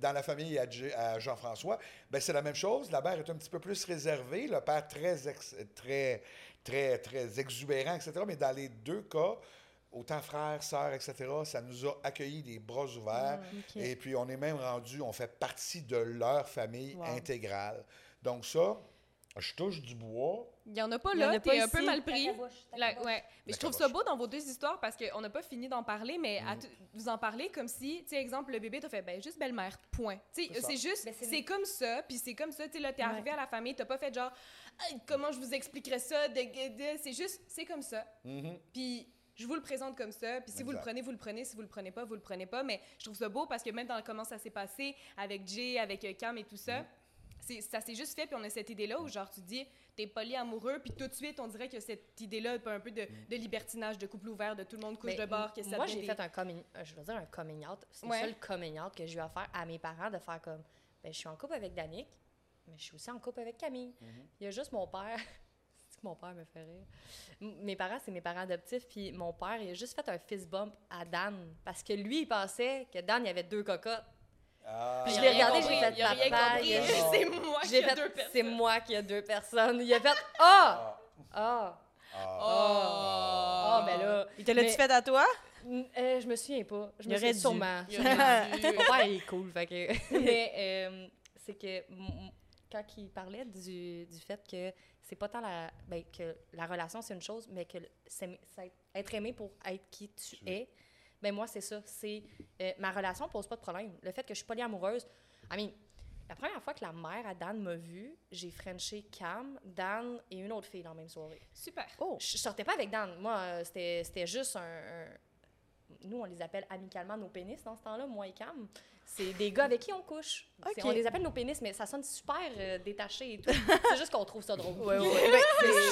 dans la famille à, Jean-François, ben, c'est la même chose. La mère est un petit peu plus réservée, le père très, très, très, très exubérant, etc. Mais dans les deux cas, autant frères, sœurs, etc., ça nous a accueillis des bras ouverts. Ok. Et puis, on est même rendu, on fait partie de leur famille Wow. intégrale. Donc, ça, je touche du bois. Il y en a pas Il là, t'es un peu mal pris. La- ouais. Mais je trouve ça beau dans vos deux histoires parce qu'on n'a pas fini d'en parler, mais Mm. à tout- vous en parlez comme si, tu sais, exemple, le bébé t'a fait, ben juste belle-mère, point. Tu sais, C'est juste, Ben, c'est- comme ça, puis c'est comme ça, tu sais, là, t'es Ouais. arrivé à la famille, t'as pas fait genre, Hey, comment je vous expliquerais ça, c'est juste, c'est comme ça. Mhm. Puis je vous le présente comme ça. Puis si vous le prenez, vous le prenez. Si vous le prenez pas, vous le prenez pas. Mais je trouve ça beau parce que même dans comment ça s'est passé avec Jay, avec euh, Cam et tout ça, Mm. c'est ça s'est juste fait. Puis on a cette idée-là où genre tu dis, t'es polyamoureux. Puis tout de suite, on dirait que cette idée-là, un peu, un peu de, de libertinage, de couple ouvert, de tout le monde couche Mais de bord, que ça Moi, j'ai des- fait un coming, euh, je veux dire un coming out. C'est Ouais. le seul coming out que j'ai eu à faire à mes parents de faire comme, ben, je suis en couple avec Danick, mais je suis aussi en couple avec Camille. Il y a juste mon père. Mon père me fait rire. M- Mes parents, c'est mes parents adoptifs, puis mon père, il a juste fait un fist bump à Dan parce que lui, il pensait que Dan, il avait deux cocottes. Ah. Puis je a l'ai regardé, j'ai fait il a papa, a-. C'est moi qui ai deux personnes. c'est moi qui ai deux personnes. Il a fait, ah, Ah. ah, Ah. ah, ben là. Il te l'a-tu fait à toi? Euh, je me souviens pas. Je Il me aurait souviens dû. sûrement. Il aurait dû. Mon père, il est cool. Fait que... Mais euh, c'est que quand il parlait du, du fait que c'est pas tant la. Ben, que la relation, c'est une chose, mais que c'est être aimé pour être qui tu Tu es. ben moi, c'est ça. C'est. euh, ma relation pose pas de problème. Le fait que je suis polyamoureuse. I mean, la première fois que la mère à Dan m'a vue, j'ai frenché Cam, Dan et une autre fille dans la même soirée. Super. Oh. Je sortais pas avec Dan. Moi, euh, c'était c'était juste un, un- Nous, on les appelle amicalement nos pénis dans ce temps-là, moi et Cam. C'est des gars avec qui on couche. On les appelle nos pénis, mais ça sonne super euh, détaché et tout. C'est juste qu'on trouve ça drôle. Ouais, ouais, ouais. Ben,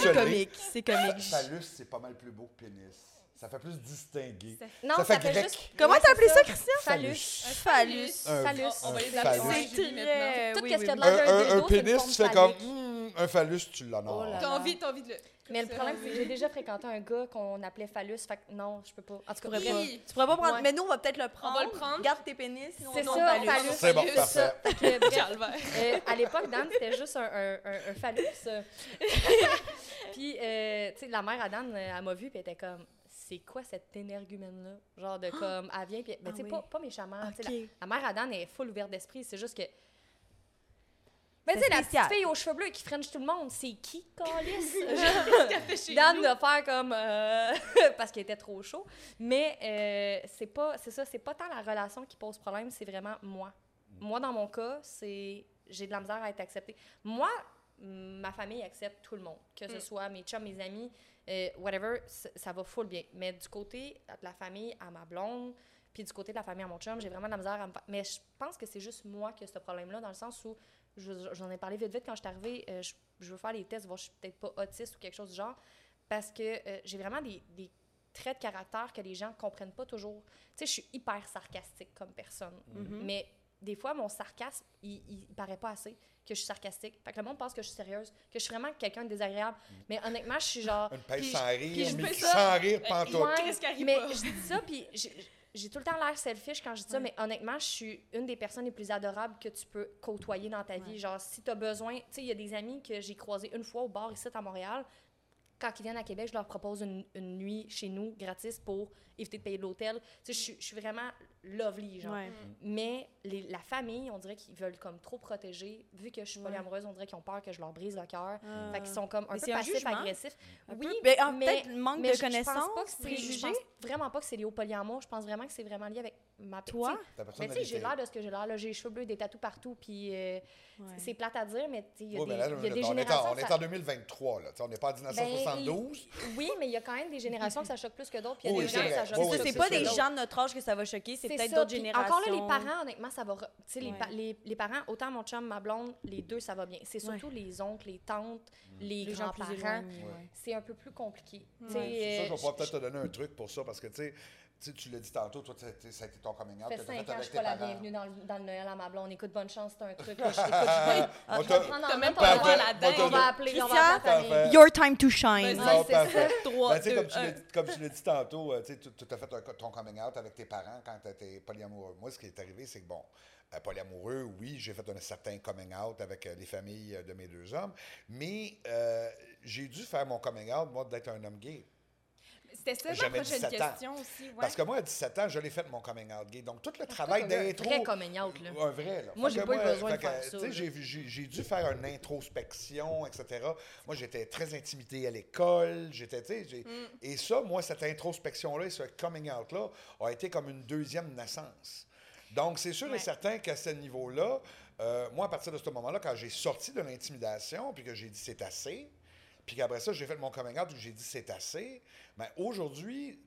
c'est- comique. C'est comique. Phallus, c'est pas mal plus beau que pénis. Ça fait plus distingué. Ça- Non, Ça ça, fait fait, grec. juste. Comment t'as c'est appelé ça, Christian? Phallus. Phallus. Un- Phallus. On va les un appeler maintenant. très... Tout oui, ce oui, qu'il y a oui. de d'un un- c'est pénis, tu fais comme. Hmm, un phallus, tu l'honores. Oh T'as envie, t'as envie de le. Mais le c'est problème, c'est que j'ai déjà fréquenté un gars qu'on appelait Phallus. Fait que non, je peux pas. En tout cas, bref. pas. Oui. Tu pourrais pas prendre... Ouais. Mais nous, on va peut-être le prendre. va le prendre. Garde tes pénis. sinon C'est on ça, phallus. phallus. C'est bon, parfait. Fait que, bref, Calvaire. Euh, à l'époque, Dan, c'était juste un, un, un, un phallus. puis, euh, tu sais, la mère à Dan, euh, elle m'a vu, puis elle était comme, c'est quoi cet énergumène-là? Genre de comme, elle vient, puis, mais tu sais, Ah oui. pas, pas méchamment. tu sais, Ok. La, la mère à Dan est full ouverte d'esprit, c'est juste que. Mais tu sais, la petite fille aux cheveux bleus qui french tout le monde, c'est qui, Calice? Dan de faire comme euh, parce qu'il était trop chaud. Mais euh, c'est pas c'est ça, c'est pas tant la relation qui pose problème, c'est vraiment moi. Moi dans mon cas, c'est j'ai de la misère à être acceptée. Moi, ma famille accepte tout le monde, que ce Mm. soit mes chums, mes amis, euh, whatever, ça va full bien. Mais du côté de la famille à ma blonde, puis du côté de la famille à mon chum, j'ai vraiment de la misère à me Mais je pense que c'est juste moi qui ai ce problème-là, dans le sens où, je- j'en ai parlé vite vite quand je suis arrivée, euh, je, je veux faire les tests, voir si je suis peut-être pas autiste ou quelque chose du genre, parce que euh, j'ai vraiment des, des traits de caractère que les gens comprennent pas toujours. Tu sais, je suis hyper sarcastique comme personne, Mhm. mais des fois, mon sarcasme, il, il, paraît pas assez que je suis sarcastique. Fait que le monde pense que je suis sérieuse, que je suis vraiment quelqu'un de désagréable. Mais honnêtement, je suis genre... Une pêche sans puis rire, je mais qui sans rire pantoute. ouais. Mais je dis ça, puis j'ai- tout le temps l'air selfish quand je dis ça, mais honnêtement, je suis une des personnes les plus adorables que tu peux côtoyer dans ta vie. Ouais. Genre, si tu as besoin, tu sais, il y a des amis que j'ai croisés une fois au bar ici à Montréal. Quand ils viennent à Québec, je leur propose une, une nuit chez nous gratis pour éviter de payer de l'hôtel. Tu sais, je suis- je vraiment lovely, genre. Ouais. Mais les- la famille, on dirait qu'ils veulent comme trop protéger. Vu que je suis polyamoureuse, on dirait qu'ils ont peur que je leur brise le cœur. Ah. Fait qu'ils sont comme un Mais peu passifs-agressifs. Oui, peu. Ben, ah, mais- peut-être manque mais de je- je pense connaissances, pas que c'est- Je préjugés. pense vraiment pas que c'est lié au polyamour. Je pense vraiment que c'est vraiment lié avec ma Toi? Mais tu sais, j'ai l'air de ce que j'ai l'air. là. J'ai les cheveux bleus, des tatous partout, puis euh, Ouais. c'est plate à dire, mais tu sais, il y a Oui, des, là, y a des on, est en, générations... on est en 2023, là. Tu sais, on n'est pas en 1972. Ben, oui, mais il y a quand même des générations que ça choque plus que d'autres, puis il y a Oui, des gens que ça choque Oui, plus oui, c'est pas des gens de notre âge que ça va choquer, c'est peut-être d'autres générations. Encore là, les parents, honnêtement, ça va. Tu sais, les, pa- les, les parents, autant mon chum, ma blonde, les deux, ça va bien. C'est surtout les oncles, les tantes, les, Les gens plus grands-parents. C'est un peu plus compliqué. Tu sais, Ouais. C'est ça, je euh, vais pouvoir peut-être te donner un truc pour ça, parce que, tu sais, sais, tu l'as dit tantôt, toi, ça a été ton coming out. Ça fait cinq ans que je suis pas la bienvenue dans le, dans le Noël à ma blonde. Écoute, bonne chance, c'est un truc. Là, je, écoute, On T'as même pas on le droit à va- la dinde. On va appeler, on va appeler. Your time to shine. C'est Ben, comme, tu l'as- comme tu l'as dit tantôt, euh, tu as fait un- ton coming out avec tes parents quand tu étais polyamoureux. Moi, ce qui est arrivé, c'est que, bon, euh, polyamoureux, oui, j'ai fait un certain coming out avec euh, les familles de mes deux hommes, mais euh, j'ai dû faire mon coming out, moi, d'être un homme gay. C'était ça ma prochaine 17 ans. question aussi. Ouais. Parce que moi, à 17 ans, je l'ai fait mon coming out gay. Donc, tout le travail eu un d'intro. vrai coming out, là. Un vrai, là. Moi, j'ai pas eu besoin de que, faire ça. J'ai, dû faire une introspection, etc. Moi, j'étais très intimidé à l'école. J'étais, tu sais, j'ai- Mm. Et ça, moi, cette introspection-là et ce coming out-là a été comme une deuxième naissance. Donc, c'est sûr et certain qu'à ce niveau-là, euh, moi, à partir de ce moment-là, quand j'ai sorti de l'intimidation, puis que j'ai dit c'est assez, puis qu'après ça, j'ai fait mon coming out où j'ai dit c'est assez, mais aujourd'hui,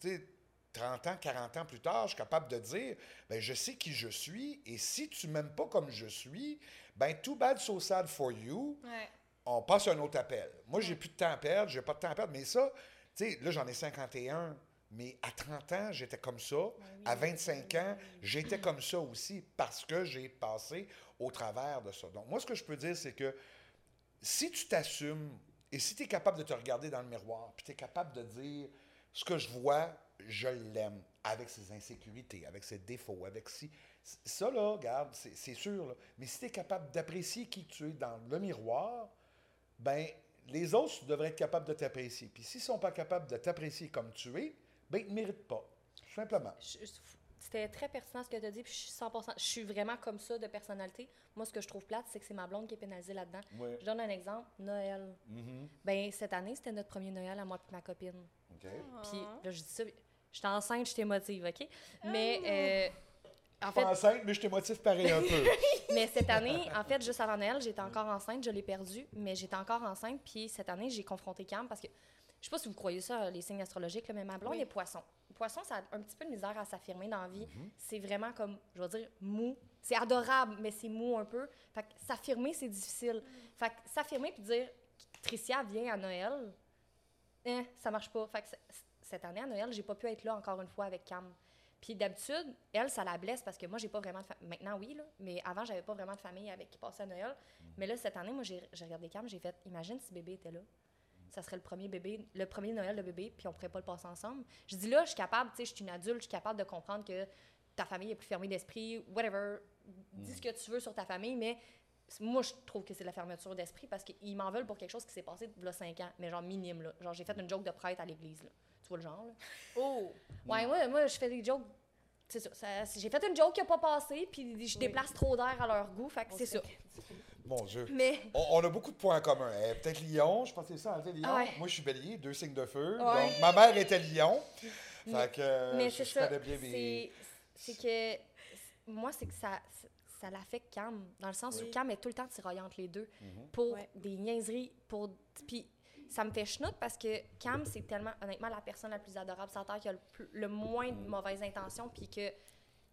tu sais, 30 ans, 40 ans plus tard, je suis capable de dire, ben, je sais qui je suis, et si tu m'aimes pas comme je suis, ben, too bad, so sad for you, Ouais. on passe à un autre appel. Moi, j'ai plus de temps à perdre, j'ai pas de temps à perdre, mais ça, tu sais, là, j'en ai 51, mais à 30 ans, j'étais comme ça. à 25 ans, j'étais comme ça aussi parce que j'ai passé au travers de ça. Donc, moi, ce que je peux dire, c'est que si tu t'assumes et si tu es capable de te regarder dans le miroir, puis tu es capable de dire ce que je vois, je l'aime, avec ses insécurités, avec ses défauts, avec si. Ça, là, regarde, c'est sûr, là. mais si tu es capable d'apprécier qui tu es dans le miroir, ben les autres devraient être capables de t'apprécier. Puis s'ils ne sont pas capables de t'apprécier comme tu es, ben ils ne te méritent pas, tout simplement. C'était très pertinent ce que tu as dit, puis je suis 100%, je suis vraiment comme ça de personnalité. Moi, ce que je trouve plate, c'est que c'est ma blonde qui est pénalisée là-dedans. Ouais. Je donne un exemple, Noël. Mhm. Ben cette année, c'était notre premier Noël à moi et ma copine. Puis là, je dis ça, j'étais enceinte, j'étais émotive, OK? Mais euh, en fait, enceinte, mais je t'émotive pareil un peu. mais cette année, en fait, juste avant Noël, j'étais encore enceinte, je l'ai perdu, mais j'étais encore enceinte. Puis cette année, j'ai confronté Cam parce que sais pas si vous croyez ça, les signes astrologiques, là, mais ma blonde Oui. est poisson. Poisson, ça a un petit peu de misère à s'affirmer dans la vie. Mhm. C'est vraiment comme, je veux dire, mou. C'est adorable, mais c'est mou un peu. Fait que s'affirmer, c'est difficile. Fait que s'affirmer puis dire, Tricia vient à Noël, hein, ça marche pas. Fait que cette année à Noël, j'ai pas pu être là encore une fois avec Cam. Puis d'habitude, elle, ça la blesse parce que moi, j'ai pas vraiment de famille. Maintenant, oui, là, mais avant, j'avais pas vraiment de famille avec qui passait à Noël. Mais là, cette année, moi, j'ai j'ai regardé Cam, j'ai fait, imagine si bébé était là. Ça serait le premier bébé, le premier Noël de bébé, puis on pourrait pas le passer ensemble. Je dis là, je suis capable, tu sais, je suis une adulte, je suis capable de comprendre que ta famille est plus fermée d'esprit, whatever. Dis ce que tu veux sur ta famille, mais moi, je trouve que c'est de la fermeture d'esprit parce qu'ils m'en veulent pour quelque chose qui s'est passé il y a cinq ans, mais genre minime, là. Genre, j'ai fait une joke de prêtre à l'église, là. Tu vois le genre, là? Oh! Ouais, moi, moi je fais des jokes. C'est ça. ça- j'ai fait une joke qui n'a pas passé, puis je déplace trop d'air à leur goût, fait que c'est ça. Mon Dieu. Mais. On, on a beaucoup de points en commun. Est peut-être Lion, je pense que c'est ça. Ah ouais. Moi, je suis Bélier, deux signes de feu. Ouais. Donc, ma mère était Lion. Mais- Fait que euh, mais je, c'est je ça. bien mes... C'est c'est que. Moi, c'est que ça, ça l'affecte Cam, dans le sens où Cam est tout le temps tiraillée entre les deux Mhm. pour Ouais. des niaiseries, pour. Puis ça me fait chenoute parce que Cam, c'est tellement, honnêtement, la personne la plus adorable sur la terre qui a le, plus- le moins Mhm. de mauvaises intentions. Puis que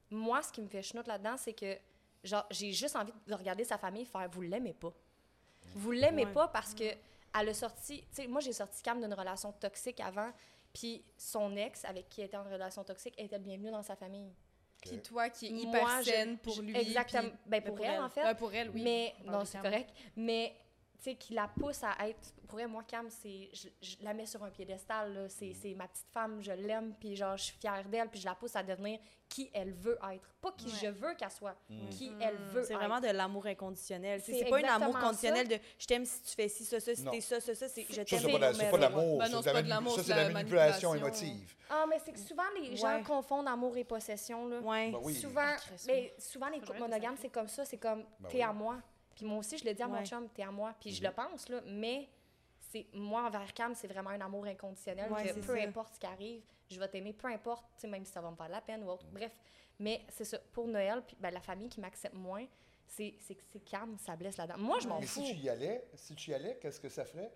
moi, ce qui me fait chenoute là-dedans, c'est que genre, j'ai juste envie de regarder sa famille faire Vous l'aimez pas. Vous l'aimez Ouais. pas parce que elle a sorti. Tu sais, moi, j'ai sorti Cam d'une relation toxique avant. Puis son ex, avec qui elle était en relation toxique, était le bienvenu dans sa famille. Puis toi qui es hyper Moi, je- pour lui. Exactement. puis- Ben, pour, pour elle, elle. en fait. Ouais, pour elle, oui. Mais, non, c'est correct. Mais, sais, qui la pousse à être. Pour elle, moi, Cam, c'est. Je, je la mets sur un piédestal, là. C'est, c'est ma petite femme, je l'aime, puis genre, je suis fière d'elle, puis je la pousse à devenir qui elle veut être. Pas qui Ouais. je veux qu'elle soit, Mm. qui elle veut C'est être. vraiment de l'amour inconditionnel. C'est C'est c'est pas un amour conditionnel de je t'aime si tu fais ci, ça, ça, si t'es ça, ça, ça. c'est Je Ça, t'aime. c'est pas, la- c'est pas l'amour. Ben ça, non, c'est pas de mani- l'amour, Ça, c'est la la manipulation manipulation. émotive. Ah, mais c'est que souvent, les gens Ouais. confondent amour et possession, là. Ouais. Ben oui. Souvent, Ah, mais souvent les couples monogames, ça c'est comme ça. C'est comme, Ben t'es à moi. Puis moi aussi, je le dis à mon chum, t'es à moi. Puis je le pense, là. Mais c'est moi envers Cam, c'est vraiment un amour inconditionnel. Ouais, que peu ça. importe ce qui arrive, je vais t'aimer, peu importe, tu sais, même si ça va me faire de la peine ou autre. Bref, mais c'est ça. Pour Noël, puis ben, la famille qui m'accepte moins, c'est calme, ça blesse là-dedans. Moi, je m'en Mais fous. si tu y allais, si tu y allais, qu'est-ce que ça ferait?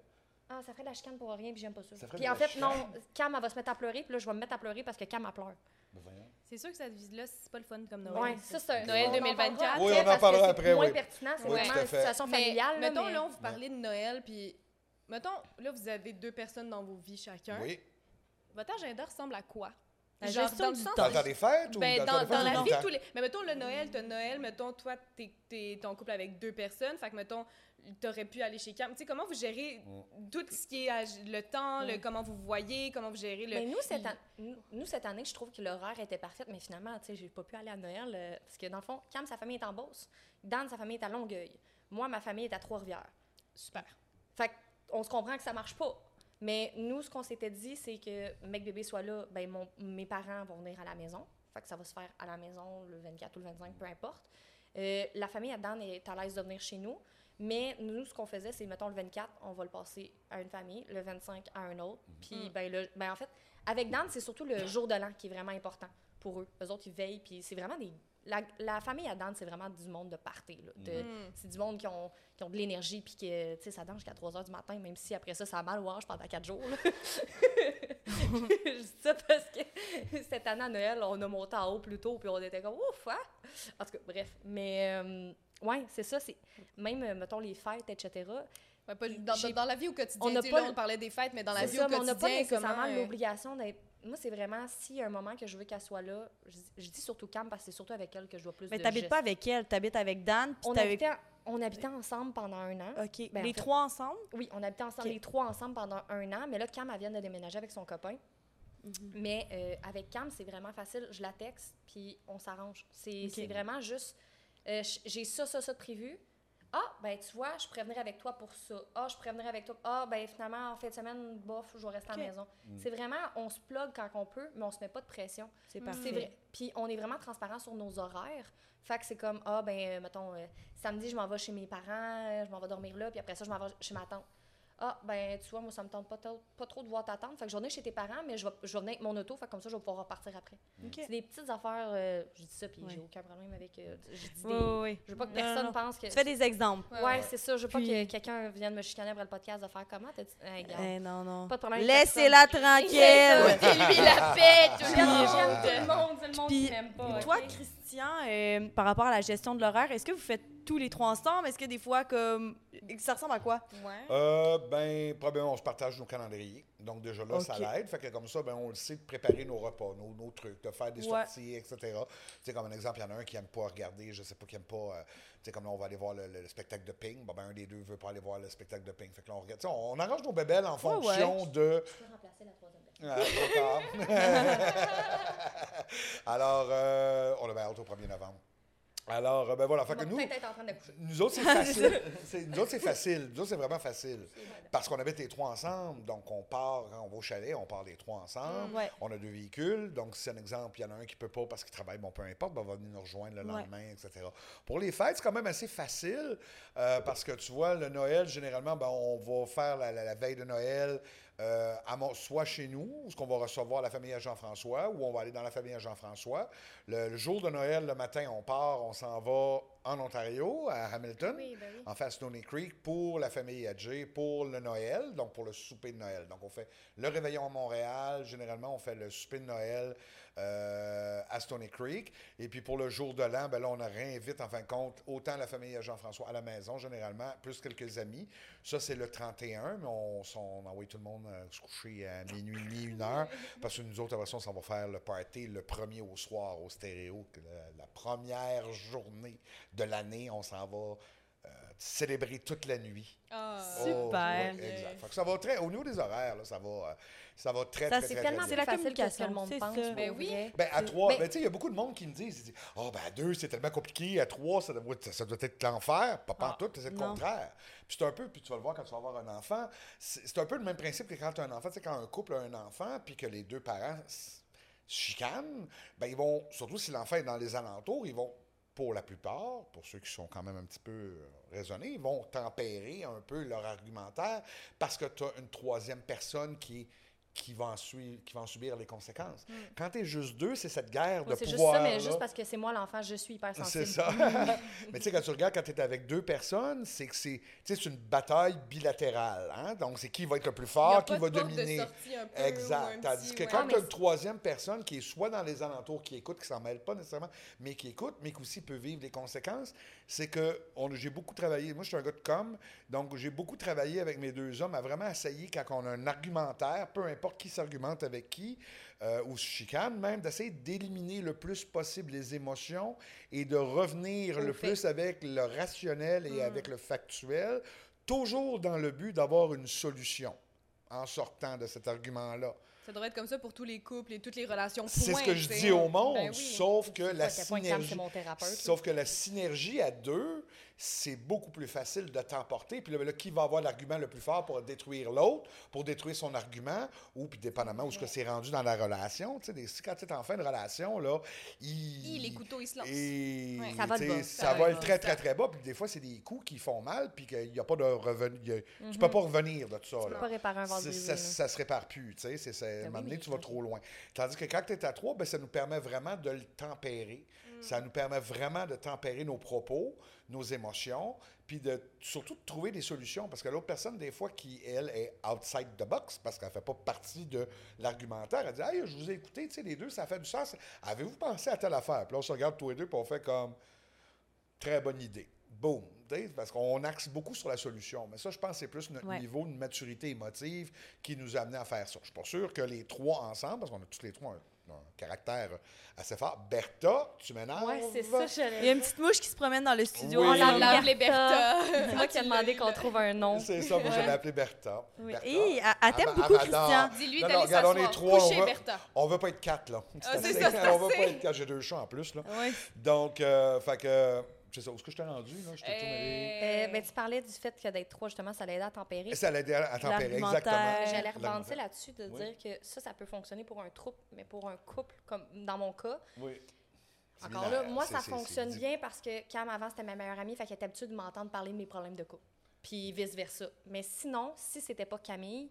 Ah, ça ferait de la chicane pour rien, puis j'aime pas ça. Ça Puis en la fait, non? Cam, elle va se mettre à pleurer, puis là, je vais me mettre à pleurer parce que Cam, elle pleure. Ben. C'est sûr que cette visite-là, c'est pas le fun comme Noël. Ouais, ça, c'est Noël on en 2024. parlera Oui, après, on en parce que parlera c'est après, moins oui. pertinent, c'est Oui, vraiment une situation Mais, familiale. mettons, mais- là, on vous parlait de Noël, puis... Mettons, là, vous avez deux personnes dans vos vies chacun. Oui. Votre agenda ressemble à quoi? La Genre, gestion dans du temps. Dans le temps des fêtes ou Ben, dans, dans, dans la vie de tous les... Mais mettons, le Noël, t'as Noël, mettons, toi, t'es, t'es en couple avec deux personnes, fait que, mettons, t'aurais pu aller chez Cam. Tu sais, comment vous gérez Mm. tout ce qui est le temps, le, Mm. comment vous voyez, comment vous gérez le... Mais nous cette, an- nous, cette année, je trouve que l'horaire était parfaite, mais finalement, tu sais, j'ai pas pu aller à Noël euh, parce que dans le fond, Cam, sa famille est en Beauce. Dan, sa famille est à Longueuil. Moi, ma famille est à Trois-Rivières. Super. Fait on se comprend que ça marche pas. Mais nous, ce qu'on s'était dit, c'est que mec bébé soit là, ben mon, mes parents vont venir à la maison. Fait que ça va se faire à la maison le 24 ou le 25, peu importe. Euh, la famille à Dan est à l'aise de venir chez nous. Mais nous, ce qu'on faisait, c'est, mettons, le 24, on va le passer à une famille, le 25 à un autre. Puis, Mm. ben, le, ben, en fait, avec Dan, c'est surtout le jour de l'an qui est vraiment important pour eux. Eux autres, ils veillent, puis c'est vraiment des... La, la famille à c'est vraiment du monde de party. De- Mm. c'est du monde qui ont, qui ont de l'énergie, puis que, tu sais, ça danse jusqu'à 3 h du matin, même si après ça, ça a mal au hanche pendant 4 jours. je dis ça parce que cette année à Noël, on a monté en haut plus tôt, puis on était comme ouf, hein? En tout cas, bref. Mais, euh, ouais, c'est ça, c'est. Même, euh, mettons, les fêtes, etc. Ouais, pas- dans, dans- la vie au quotidien, on pas là, on parlait des fêtes, mais dans la vie ça, au mais on n'a pas quotidien, nécessairement euh, l'obligation d'être. Moi, c'est vraiment s'il y a un moment que je veux qu'elle soit là, je, je dis surtout Cam parce que c'est surtout avec elle que je dois plus Mais de t'habites pas avec elle, t'habites avec Dan. puis On habitait, on habitait ensemble pendant un an. OK. Ben, en les fait- trois ensemble? Oui, on habitait ensemble, les trois ensemble pendant un an. Mais là, Cam, elle vient de déménager avec son copain. Mhm. Mais euh, avec Cam, c'est vraiment facile. Je la texte, puis on s'arrange. C'est vraiment juste, euh, j'ai ça, ça, ça de prévu. Ah, ben tu vois, je pourrais venir avec toi pour ça. Ah, je pourrais venir avec toi. Ah, ben finalement, en fin de semaine, bof, je vais rester à la maison. C'est vraiment, on se plug quand on peut, mais on se met pas de pression. C'est Mm. parfait. C'est vrai. Puis on est vraiment transparent sur nos horaires. Fait que c'est comme, ah, ben, mettons, euh, samedi, je m'en vais chez mes parents, euh, je m'en vais dormir là, puis après ça, je m'en vais chez ma tante. Ah, ben, tu vois, moi, ça me tente pas, trop- pas trop de voir ta tante. Fait que je vais venir chez tes parents, mais je vais, je vais venir avec mon auto, fait que comme ça, je vais pouvoir repartir après. C'est des petites affaires, euh, je dis ça, puis Ouais. j'ai aucun problème avec. euh, je dis des- Oui, oui, oui. Je veux pas que personne non. pense que. Tu fais des exemples. Ouais, Ouais, ouais. c'est ça. Je veux Puis- pas que quelqu'un vienne me chicaner après le podcast de faire comment. T'as dit. Hey, regarde. Eh, non, non. Pas de problème. avec Laissez-la tranquille. C'est lui la paix, tout J'aime le j'aime monde. tout le monde, c'est le monde Puis, qui m'aime pas. Toi? Christian, euh, par rapport à la gestion de l'horaire, est-ce que vous faites tous les trois ensemble? Est-ce que des fois, comme. Ça ressemble à quoi? Ouais. Euh, ben, probablement, on se partage nos calendriers. Donc, déjà là, ça l'aide. Fait que comme ça, ben, on le sait de préparer nos repas, nos, nos trucs, de faire des Ouais. sorties, etc. Tu sais, comme un exemple, il y en a un qui n'aime pas regarder, je sais pas, qui n'aime pas. euh, tu sais, comme là, on va aller voir le, le- le spectacle de Ping. Bon, ben, un des deux veut pas aller voir le spectacle de Ping. Fait que là, on regarde. Tu sais, on, on arrange nos bébelles en Ouais, fonction de. Je peux remplacer la troisième. Ah. Alors, euh, on a bien hâte au 1er novembre. Alors, euh, ben voilà. Fait que nous. peut-être être en train d'accoucher. Nous autres, c'est facile. Nous autres, c'est facile. Nous autres, c'est vraiment facile. Parce qu'on habite les trois ensemble. Donc, on part, quand on va au chalet, on part les trois ensemble. Ouais. On a deux véhicules. Donc, si c'est un exemple, il y en a un qui peut pas parce qu'il travaille, bon, peu importe, ben, on va venir nous rejoindre le Ouais. lendemain, etc. Pour les fêtes, c'est quand même assez facile euh, parce que tu vois, le Noël, généralement, ben, on va faire la, la- la veille de Noël. Euh, soit chez nous, où qu'on va recevoir la famille à Jean-François, ou on va aller dans la famille à Jean-François. Le jour de Noël, le matin, on part, on s'en va en Ontario, à Hamilton Oui, ben oui. en face Stony Creek pour la famille Adjé, pour le Noël, donc pour le souper de Noël. Donc on fait le réveillon à Montréal, généralement on fait le souper de Noël euh, à Stony Creek, et puis pour le jour de l'an, ben là on réinvite en fin de compte autant la famille à Jean-François à la maison généralement, plus quelques amis. Ça c'est le 31, mais on, on envoie tout le monde euh, se coucher à minuit, demi, une heure, parce que nous autres, après ça, on s'en va faire le party le premier au soir au stéréo, la, la première journée de l'année, on s'en va euh, célébrer toute la nuit. Ah. Super. ouais, exact. Fait que ça va très, au niveau des horaires, là, ça va, euh, ça va très, Ça, très, c'est très, tellement c'est bien. la facile que ce que communication, le monde pense. ça. Ben oui. Ben, à trois, mais- ben, tu sais, il y a beaucoup de monde qui me disent, ils disent, oh, ben, à deux, c'est tellement compliqué, à trois, ça doit, ça doit être l'enfer. Pas Ah, tout, c'est le contraire. Puis c'est un peu, puis tu vas le voir quand tu vas avoir un enfant, c'est un peu le même principe que quand tu as un enfant. Tu sais, quand un couple a un enfant, puis que les deux parents chicanent, ben, ils vont, surtout si l'enfant est dans les alentours, ils vont, pour la plupart, pour ceux qui sont quand même un petit peu euh, raisonnés, vont tempérer un peu leur argumentaire parce que tu as une troisième personne qui est qui va en, qui va en subir les conséquences. Quand tu es juste deux, c'est cette guerre de c'est juste pouvoir. ça, mais juste parce que c'est moi l'enfant, je suis hyper sensible. C'est ça. mais tu sais, quand tu regardes, quand tu es avec deux personnes, c'est que c'est une bataille bilatérale. Hein? Donc, c'est qui va être le plus fort, qui va de dominer. un peu, Exact. un Tandis petit- que ouais. quand mais tu as une troisième personne qui est soit dans les alentours, qui écoute, qui ne s'en mêle pas nécessairement, mais qui écoute, mais qui aussi peut vivre les conséquences, c'est que on- j'ai beaucoup travaillé. Moi, je suis un gars de com, donc j'ai beaucoup travaillé avec mes deux hommes à vraiment essayer, quand on a un argumentaire, peu importe qui s'argumente avec qui, euh, ou se chicane même, d'essayer d'éliminer le plus possible les émotions et de revenir le plus avec le rationnel et Mm. avec le factuel, toujours dans le but d'avoir une solution en sortant de cet argument-là. Ça devrait être comme ça pour tous les couples et toutes les relations. C'est ce que je dis au monde, Ben oui. sauf que la synergie. Sauf que la synergie à deux, c'est beaucoup plus facile de t'emporter. Puis là, là, qui va avoir l'argument le plus fort pour détruire l'autre, pour détruire son argument, ou puis dépendamment où ce que c'est rendu dans la relation. Tu sais, des- quand tu es en fin de relation, là, il... Hi, les couteaux, ils se lancent. Et, Ouais. Ça va tu de sais, bas. Ça Ça va va être de très, très, très bas. Puis des fois, c'est des coups qui font mal, puis qu'il n'y a pas de revenu. il a- Tu Mhm. peux pas revenir de ça. Tu peux là. pas réparer un brisé. ça, ça se répare plus, tu sais. c'est- c'est- à un Ben moment donné, tu vas trop loin. Tandis que quand tu es à trois, ben, ça nous permet vraiment de le tempérer. Mm. Ça nous permet vraiment de tempérer nos propos, nos émotions, puis de surtout de trouver des solutions. Parce que l'autre personne, des fois, qui, elle, est outside the box, parce qu'elle ne fait pas partie de l'argumentaire, elle dit Hey, je vous ai écouté, tu sais, les deux, ça fait du sens. Avez-vous pensé à telle affaire? Puis là, on se regarde tous les deux, puis on fait comme Très bonne idée. Sais, Parce qu'on axe beaucoup sur la solution. Mais ça, je pense que c'est plus notre Ouais. niveau de maturité émotive qui nous a amené à faire ça. Je suis pas sûr que les trois ensemble, parce qu'on a tous les trois un caractère assez fort. Bertha, tu m'énerves? Ouais, c'est ça, j'allais Il y a une petite mouche qui se promène dans le studio. Oui. On l'a appelée Bertha. C'est moi qui ai demandé qu'on trouve un nom. C'est ça, moi, je l'ai appelée Bertha. Oui. Bertha. Et elle, t'aime beaucoup. Christian. Dis-lui d'aller regarde, on est s'asseoir. trois, Coucher, on va- Bertha. On veut pas être quatre, là. Ah, c'est assez. ça, c'est on veut pas être quatre. J'ai deux chats en plus, là. Ouais. Donc, euh, fait que, c'est ça. Où est-ce que je t'ai rendu, là? Je. Euh, ben, tu parlais du fait que d'être trois, justement, ça l'aidait à tempérer. Ça l'a aidé à tempérer, exactement. J'allais rebondir là-dessus de Oui. dire que ça, ça peut fonctionner pour un troupe, mais pour un couple, comme dans mon cas, Oui. Encore là, moi, ça fonctionne bien parce que Cam, avant, c'était ma meilleure amie, fait qu'elle était habituée de m'entendre parler de mes problèmes de couple. Puis vice-versa. Mais sinon, si c'était pas Camille,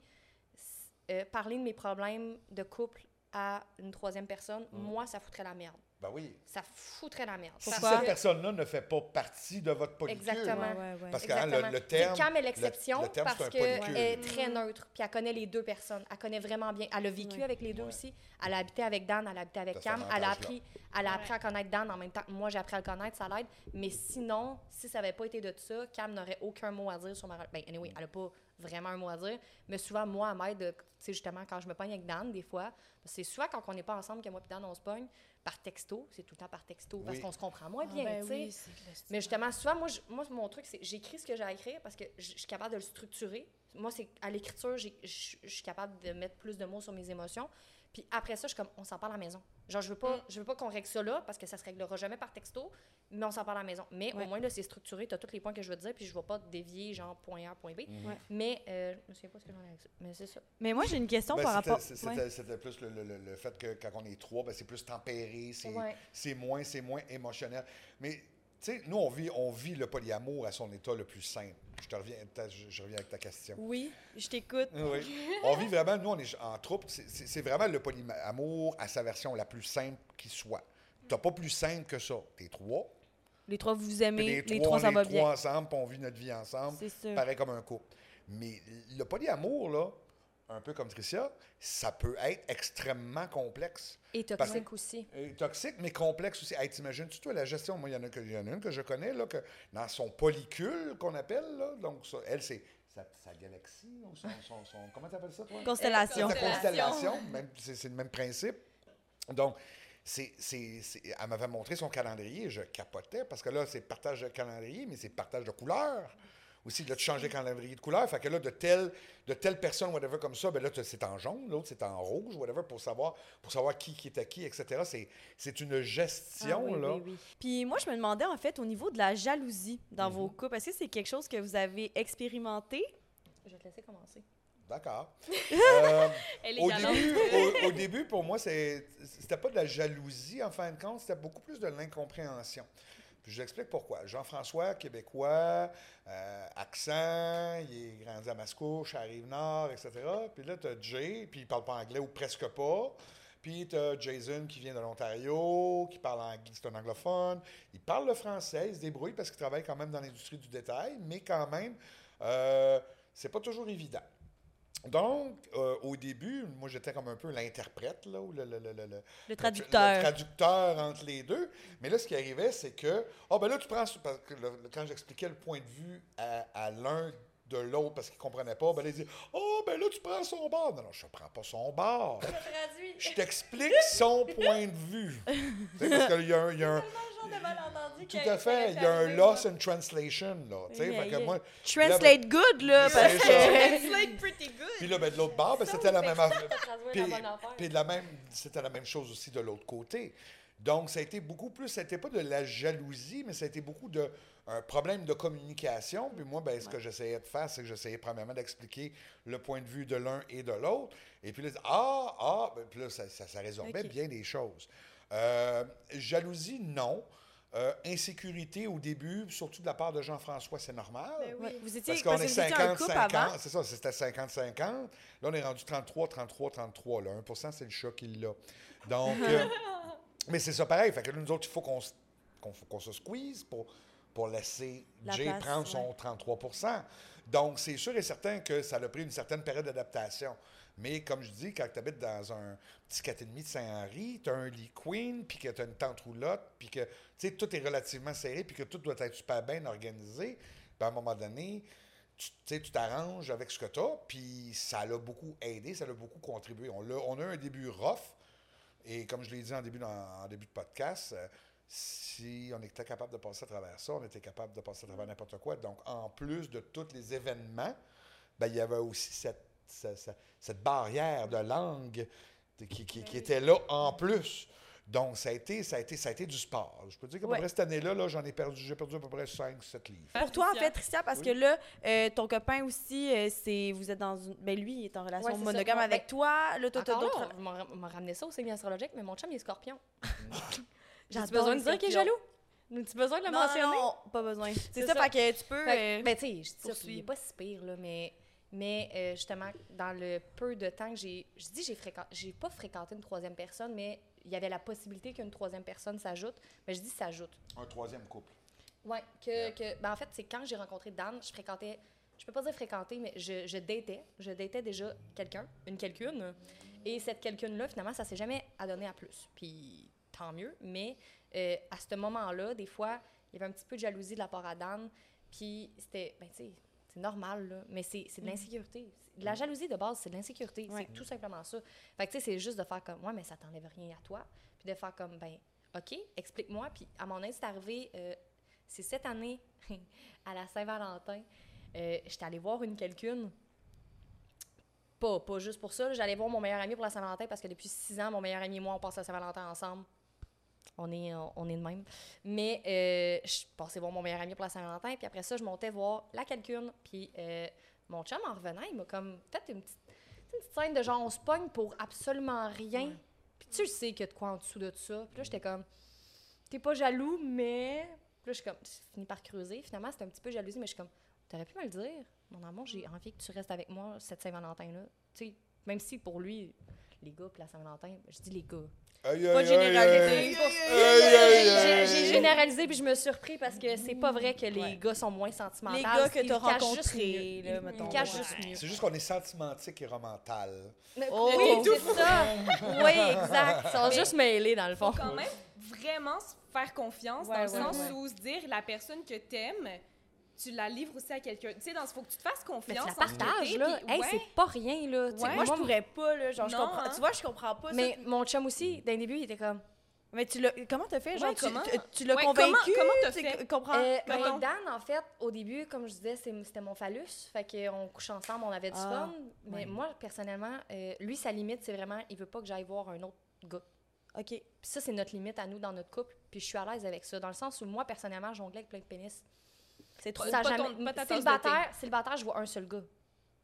euh, parler de mes problèmes de couple à une troisième personne, moi, ça foutrait la merde. Ben oui. Ça foutrait la merde. Si cette personne-là ne fait pas partie de votre polycule. Exactement. Ouais, ouais, ouais. Parce que hein, le, Exactement. le Puis terme. Cam est l'exception le terme, c'est parce qu'elle est très neutre, puis elle connaît les deux personnes. Elle connaît vraiment bien. Elle a vécu Ouais. avec les deux Ouais. aussi. Elle a habité avec Dan, elle a habité avec Cam. Elle a, appris, elle a appris à connaître Dan en même temps que moi, j'ai appris à le connaître, ça l'aide. Mais sinon, si ça n'avait pas été de ça, Cam n'aurait aucun mot à dire sur ma... Ben, anyway, elle n'a pas vraiment un mot à dire. Mais souvent, moi, elle m'aide, de- tu sais, justement, quand je me pogne avec Dan, des fois, c'est souvent quand on n'est pas ensemble que moi et Dan, on se pogne, par texto. C'est tout le temps par texto, parce Oui. qu'on se comprend moins Ah, bien, ben oui, de la- Mais justement, souvent, moi, je- moi mon truc, c'est j'écris ce que j'ai à écrire parce que je suis capable de le structurer. Moi, c'est à l'écriture, je suis capable de mettre plus de mots sur mes émotions. Puis après ça, je suis comme, on s'en parle à la maison. Genre, je veux pas, je veux pas qu'on règle ça là parce que ça se réglera jamais par texto, mais on s'en parle à la maison. Mais Ouais. au moins, là, c'est structuré, tu as tous les points que je veux te dire, puis je vais pas dévier, genre, point A, point B. Ouais. Mais, euh, je me souviens pas ce que j'en ai avec ça. Mais c'est ça. Mais moi, j'ai une question Ben, par rapport. C'était Ouais. plus le, le- le- le fait que quand on est trois, ben, c'est plus tempéré, c'est moins, c'est moins émotionnel. Mais sais, nous, on vit, on vit le polyamour à son état le plus simple. Je te reviens, je, je reviens avec ta question. Oui, je t'écoute. Oui. On vit vraiment, nous, on est en troupe. C'est- vraiment le polyamour à sa version la plus simple qui soit. T'as pas plus simple que ça. T'es trois. Les trois, vous aimez. Les, les trois, ça on va est trois bien. ensemble, puis on vit notre vie ensemble. C'est. Pareil comme un couple. Mais le polyamour, là, un peu comme Tricia, ça peut être extrêmement complexe. Et toxique aussi. Toxique, mais complexe aussi. Hey, T'imagines-tu, toi, la gestion, moi, il y, en a que- il y en a une que je connais, là, que dans son polycule, qu'on appelle, là, donc ça, elle, c'est sa, sa galaxie, ou son, son- son- comment t'appelles ça, toi? Constellation. Sa Constellation. c'est le même principe. Donc, c'est, elle m'avait montré son calendrier, je capotais, parce que là, c'est partage de calendrier, mais c'est partage de couleurs. Aussi, là, tu changes le calendrier de couleur. Fait que là, de telle, de telle personne, whatever, comme ça, ben là, c'est en jaune, l'autre, c'est en rouge, whatever, pour savoir, pour savoir qui, qui est à qui, etc. C'est, c'est une gestion, Ah oui, là. oui, oui. Puis moi, je me demandais, en fait, au niveau de la jalousie dans vos Mhm. couples, est-ce que c'est quelque chose que vous avez expérimenté? Je vais te laisser commencer. D'accord. Euh, Elle est au, début, au, au début, pour moi, c'est- c'était pas de la jalousie, en fin de compte, c'était beaucoup plus de l'incompréhension. Puis je l'explique pourquoi. Jean-François, québécois, euh, accent, il est grandi à Mascouche, à Rive-Nord, etc. Puis là, tu as Jay, puis il parle pas anglais ou presque pas. Puis tu as Jason qui vient de l'Ontario, qui parle anglais, c'est un anglophone. Il parle le français, il se débrouille parce qu'il travaille quand même dans l'industrie du détail, mais quand même, euh, c'est pas toujours évident. Donc, euh, au début, moi, j'étais comme un peu l'interprète, là, ou le, le, le, le- Le traducteur. le traducteur entre les deux. Mais là, ce qui arrivait, c'est que, ah, ben là, tu prends, parce que quand j'expliquais le point de vue à, à l'un de l'autre parce qu'il ne comprenait pas, ben là, il dit, oh, ben là, tu prends son bord. Non, non, je ne prends pas son bord. Je t'explique son point de vue. Tu sais, parce qu'il y a un. il y a un- tout à fait, il y a un loss in translation, là. Tu sais, Yeah, moi, Translate good, là, parce que... It's like pretty good. puis là, ben, de l'autre bord, ben, c'était la même affaire. Puis, la même, c'était la même chose aussi de l'autre côté. Donc, ça a été beaucoup plus, ça n'était pas de la jalousie, mais ça a été beaucoup de un problème de communication. Puis moi, ben, ce que j'essayais de faire, c'est que j'essayais premièrement d'expliquer le point de vue de l'un et de l'autre. Et puis là, ah, ah, ben, puis là, ça, ça, ça résorbait bien des choses. Euh, jalousie, non. Euh, insécurité au début, surtout de la part de Jean-François, c'est normal. Ben oui. Vous étiez, Parce qu'on est vous étiez un 50, couple 50, avant. c'est ça, c'était 50-50. Là, on est rendu 33, 33, 33. Là. 1% c'est le chat qui l'a. Donc, euh, mais c'est ça pareil. Fait que là, nous autres, il faut qu'on qu'on se squeeze pour, pour laisser La Jay place, prendre son ouais. 33 Donc, c'est sûr et certain que ça a pris une certaine période d'adaptation. Mais comme je dis, quand tu habites dans un petit 4,5 de Saint-Henri, tu as un lit queen, puis que tu as une tente roulotte, puis que tout est relativement serré, puis que tout doit être super bien organisé, ben, à un moment donné, tu t'arranges avec ce que tu as, puis ça l'a beaucoup aidé, ça l'a beaucoup contribué. On, l'a- on a eu un début rough, et comme je l'ai dit en début, en, en début de podcast, euh, si on était capable de passer à travers ça, on était capable de passer à travers n'importe quoi. Donc, en plus de tous les événements, ben, il y avait aussi cette, ce- ce- cette barrière de langue qui, qui- qui était là en plus. Donc, ça a été, ça a été, ça a été du sport. Je peux dire qu'à peu Ouais. près cette année-là, là, j'en ai perdu, j'ai perdu à peu près 5-7 livres. Pour toi, en fait, Tricia, parce Oui. que là, euh, ton copain aussi, euh, c'est vous êtes dans une. Ben lui, il est en relation Ouais, c'est ça. monogame Ouais, avec ben, toi. Là, toi, t'as d'autres. on m'a ramené ça au signe astrologique, mais mon chum, il est scorpion. J'ai besoin de dire qu'il est jaloux? As-tu besoin de le Non, mentionner? non, pas besoin. C'est ça, ça. fait que tu peux. Euh, que, ben, tu sais, je dis ça, puis il poursuivre. est pas si pire, là, mais, mais euh, justement, dans le peu de temps que j'ai. Je dis, j'ai fréquenté. J'ai pas fréquenté une troisième personne, mais il y avait la possibilité qu'une troisième personne s'ajoute. Mais je dis s'ajoute. Un troisième couple. Oui, que, que ben en fait, c'est quand j'ai rencontré Dan, je fréquentais, je peux pas dire fréquenter, mais je, je datais, je datais déjà quelqu'un, une quelqu'une, et cette quelqu'une-là, finalement, ça s'est jamais adonné à plus. Puis tant mieux, mais euh, à ce moment-là, des fois, il y avait un petit peu de jalousie de la part à Dan, puis c'était, ben tu sais, c'est normal, là, mais c'est de l'insécurité. De La jalousie de base, c'est de l'insécurité, Ouais. c'est tout simplement ça. Fait que tu sais, c'est juste de faire comme, ouais, mais ça t'enlève rien à toi, puis de faire comme, ben, OK, explique-moi, puis à mon aise, c'est arrivé... euh, c'est cette année, à la Saint-Valentin, euh, j'étais allée voir une quelqu'une. Pas, pas juste pour ça. J'allais voir mon meilleur ami pour la Saint-Valentin parce que depuis six ans, mon meilleur ami et moi, on passe la Saint-Valentin ensemble. On est, on, on est de même. Mais euh, je passais voir mon meilleur ami pour la Saint-Valentin. Puis après ça, je montais voir la quelqu'une. Puis euh, mon chum, en revenant, il m'a comme fait une petite, une petite scène de genre, on se pogne pour absolument rien. Puis tu sais qu'il y a de quoi en dessous de ça. Puis là, j'étais comme, t'es pas jaloux, mais. Puis là, je suis comme, j'ai fini par creuser. Finalement, c'était un petit peu jalousie, mais je suis comme, t'aurais pu me le dire. Mon amour, j'ai envie que tu restes avec moi cette Saint-Valentin-là. Tu sais, même si pour lui, les gars, puis la Saint-Valentin, je dis les gars. Aïe, Pas de généralité. J'ai- généralisé puis je me suis surpris parce que c'est pas vrai que les Ouais. gars sont moins sentimentaux. Les gars que cachent juste rencontrés, là, Ils- mettons. Ils cachent Ouais. juste mieux. C'est juste qu'on est sentimentique et romental. Oh. oui, tout. c'est ça. Oui, exact. Ils sont Mais- juste mêlés, dans le fond. faut quand même vraiment se faire confiance Ouais, dans le sens ouais. où se dire la personne que t'aimes, tu la livres aussi à quelqu'un. Tu sais, dans faut que tu te fasses Mais confiance. tu la partages, là. puis Hey, ouais. c'est pas rien, là. Ouais. Moi, je pourrais pas, là. Genre, je comprends. hein. Tu vois, je comprends pas ça. Mais mon chum aussi, d'un début, il était comme. Mais tu l'as. Comment t'as fait? Genre, Ouais, tu, comment? tu- l'as Ouais, convaincu? comment- comment t'as tu fait? comprends? Euh, ben. Dan, en fait, au début, comme je disais, c'était mon phallus. Fait qu'on couche ensemble, on avait du Ah, fun. Mais ouais. moi, personnellement, euh, lui, sa limite, c'est vraiment, il veut pas que j'aille voir un autre gars. OK. Puis ça, c'est notre limite à nous dans notre couple. Puis je suis à l'aise avec ça. Dans le sens où moi, personnellement, jonglais avec plein de pénis. C'est trop. Ça a pas jamais... ton- pas célibataire, célibataire, je vois un seul gars.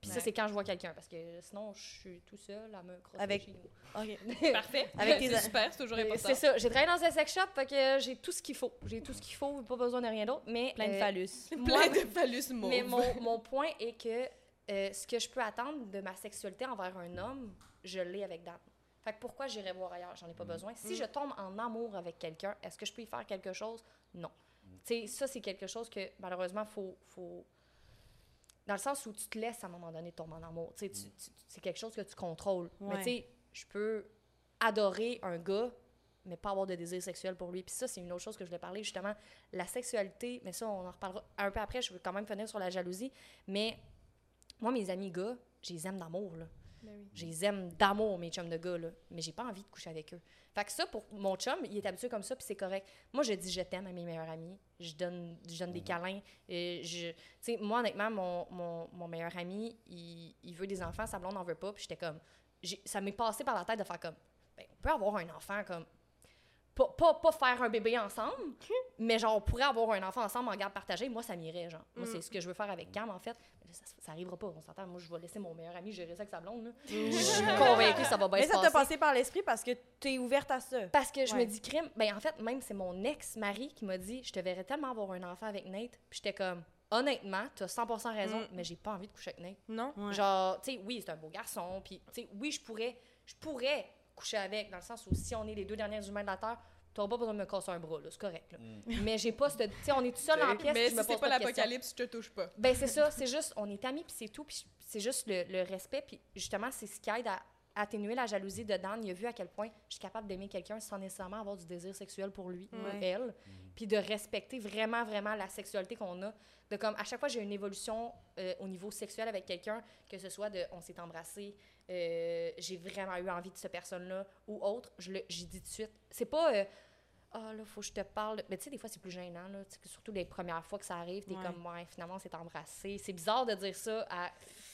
Puis Ouais. ça, c'est quand je vois quelqu'un, parce que sinon, je suis tout seul à me crosser Avec- chez nous. OK. Parfait. Avec tes- C'est super, c'est toujours Euh, important. C'est ça. J'ai travaillé dans un sex shop, fait que j'ai tout ce qu'il faut. J'ai tout ce qu'il faut, pas besoin de rien d'autre. Mais Plein de euh, phallus. Plein de phallus mauves. Mais mon, mon point est que euh, ce que je peux attendre de ma sexualité envers un homme, je l'ai avec Dan. Fait que pourquoi j'irais voir ailleurs? J'en ai pas besoin. Si je tombe en amour avec quelqu'un, est-ce que je peux y faire quelque chose? Non. Tu sais, ça, c'est quelque chose que, malheureusement, faut, faut... Dans le sens où tu te laisses, à un moment donné, tomber en amour. Tu tu- c'est quelque chose que tu contrôles. Ouais. Mais tu sais, je peux adorer un gars, mais pas avoir de désir sexuel pour lui. Puis ça, c'est une autre chose que je voulais parler, justement. La sexualité, mais ça, on en reparlera un peu après. Je veux quand même finir sur la jalousie. Mais moi, mes amis gars, je les aime d'amour, là. Ben oui. Je les aime d'amour, mes chums de gars, là. Mais j'ai pas envie de coucher avec eux. Fait que ça, pour mon chum, il est habitué comme ça, puis c'est correct. Moi, je dis je t'aime à mes meilleurs amis. Je donne, je donne des câlins. Et je, tu sais, moi, honnêtement, mon, mon, mon meilleur ami, il, il veut des enfants, sa blonde n'en veut pas. Puis j'étais comme... Ça m'est passé par la tête de faire comme... Ben, on peut avoir un enfant comme... Pas, pas, pas faire un bébé ensemble, mais genre, on pourrait avoir un enfant ensemble en garde partagée. Moi, ça m'irait, genre. Moi, c'est ce que je veux faire avec Cam, en fait. Mais ça, ça arrivera pas, on s'entend. Moi, je vais laisser mon meilleur ami gérer ça avec sa blonde, là. Je suis convaincue que ça va bien Mais se ça t'a passer. passé par l'esprit parce que t'es ouverte à ça. Parce que je Ouais. me dis, crime, ben en fait, même c'est mon ex-mari qui m'a dit, je te verrais tellement avoir un enfant avec Nate. Puis j'étais comme, honnêtement, tu as 100% raison, Mm. mais j'ai pas envie de coucher avec Nate. Non? Ouais. Genre, tu sais, oui, c'est un beau garçon, puis tu sais, oui, je pourrais, je pourrais coucher avec, dans le sens où si on est les deux derniers humains de la Terre, t'auras pas besoin de me casser un bras, là, c'est correct. là. Mais j'ai pas ce. Tu sais, on est tout seul en pièce, Mais me si c'est pose pas pas l'apocalypse, je te touche pas. Ben, c'est ça, c'est juste, on est amis, puis c'est tout, puis c'est juste le, le respect, puis justement, c'est ce qui aide à atténuer la jalousie de Dan. Il a vu à quel point je suis capable d'aimer quelqu'un sans nécessairement avoir du désir sexuel pour lui ou Ouais. elle, puis de respecter vraiment, vraiment la sexualité qu'on a. De comme, à chaque fois, j'ai une évolution euh, au niveau sexuel avec quelqu'un, que ce soit de on s'est embrassé, euh, j'ai vraiment eu envie de cette personne-là, ou autre, je le- j'y dis tout de suite. C'est pas. euh, ah là, faut que je te parle. Mais tu sais, des fois, c'est plus gênant, là. Tu sais, que surtout les premières fois que ça arrive, t'es Ouais. comme, ouais, finalement, on s'est embrassé. C'est bizarre de dire ça à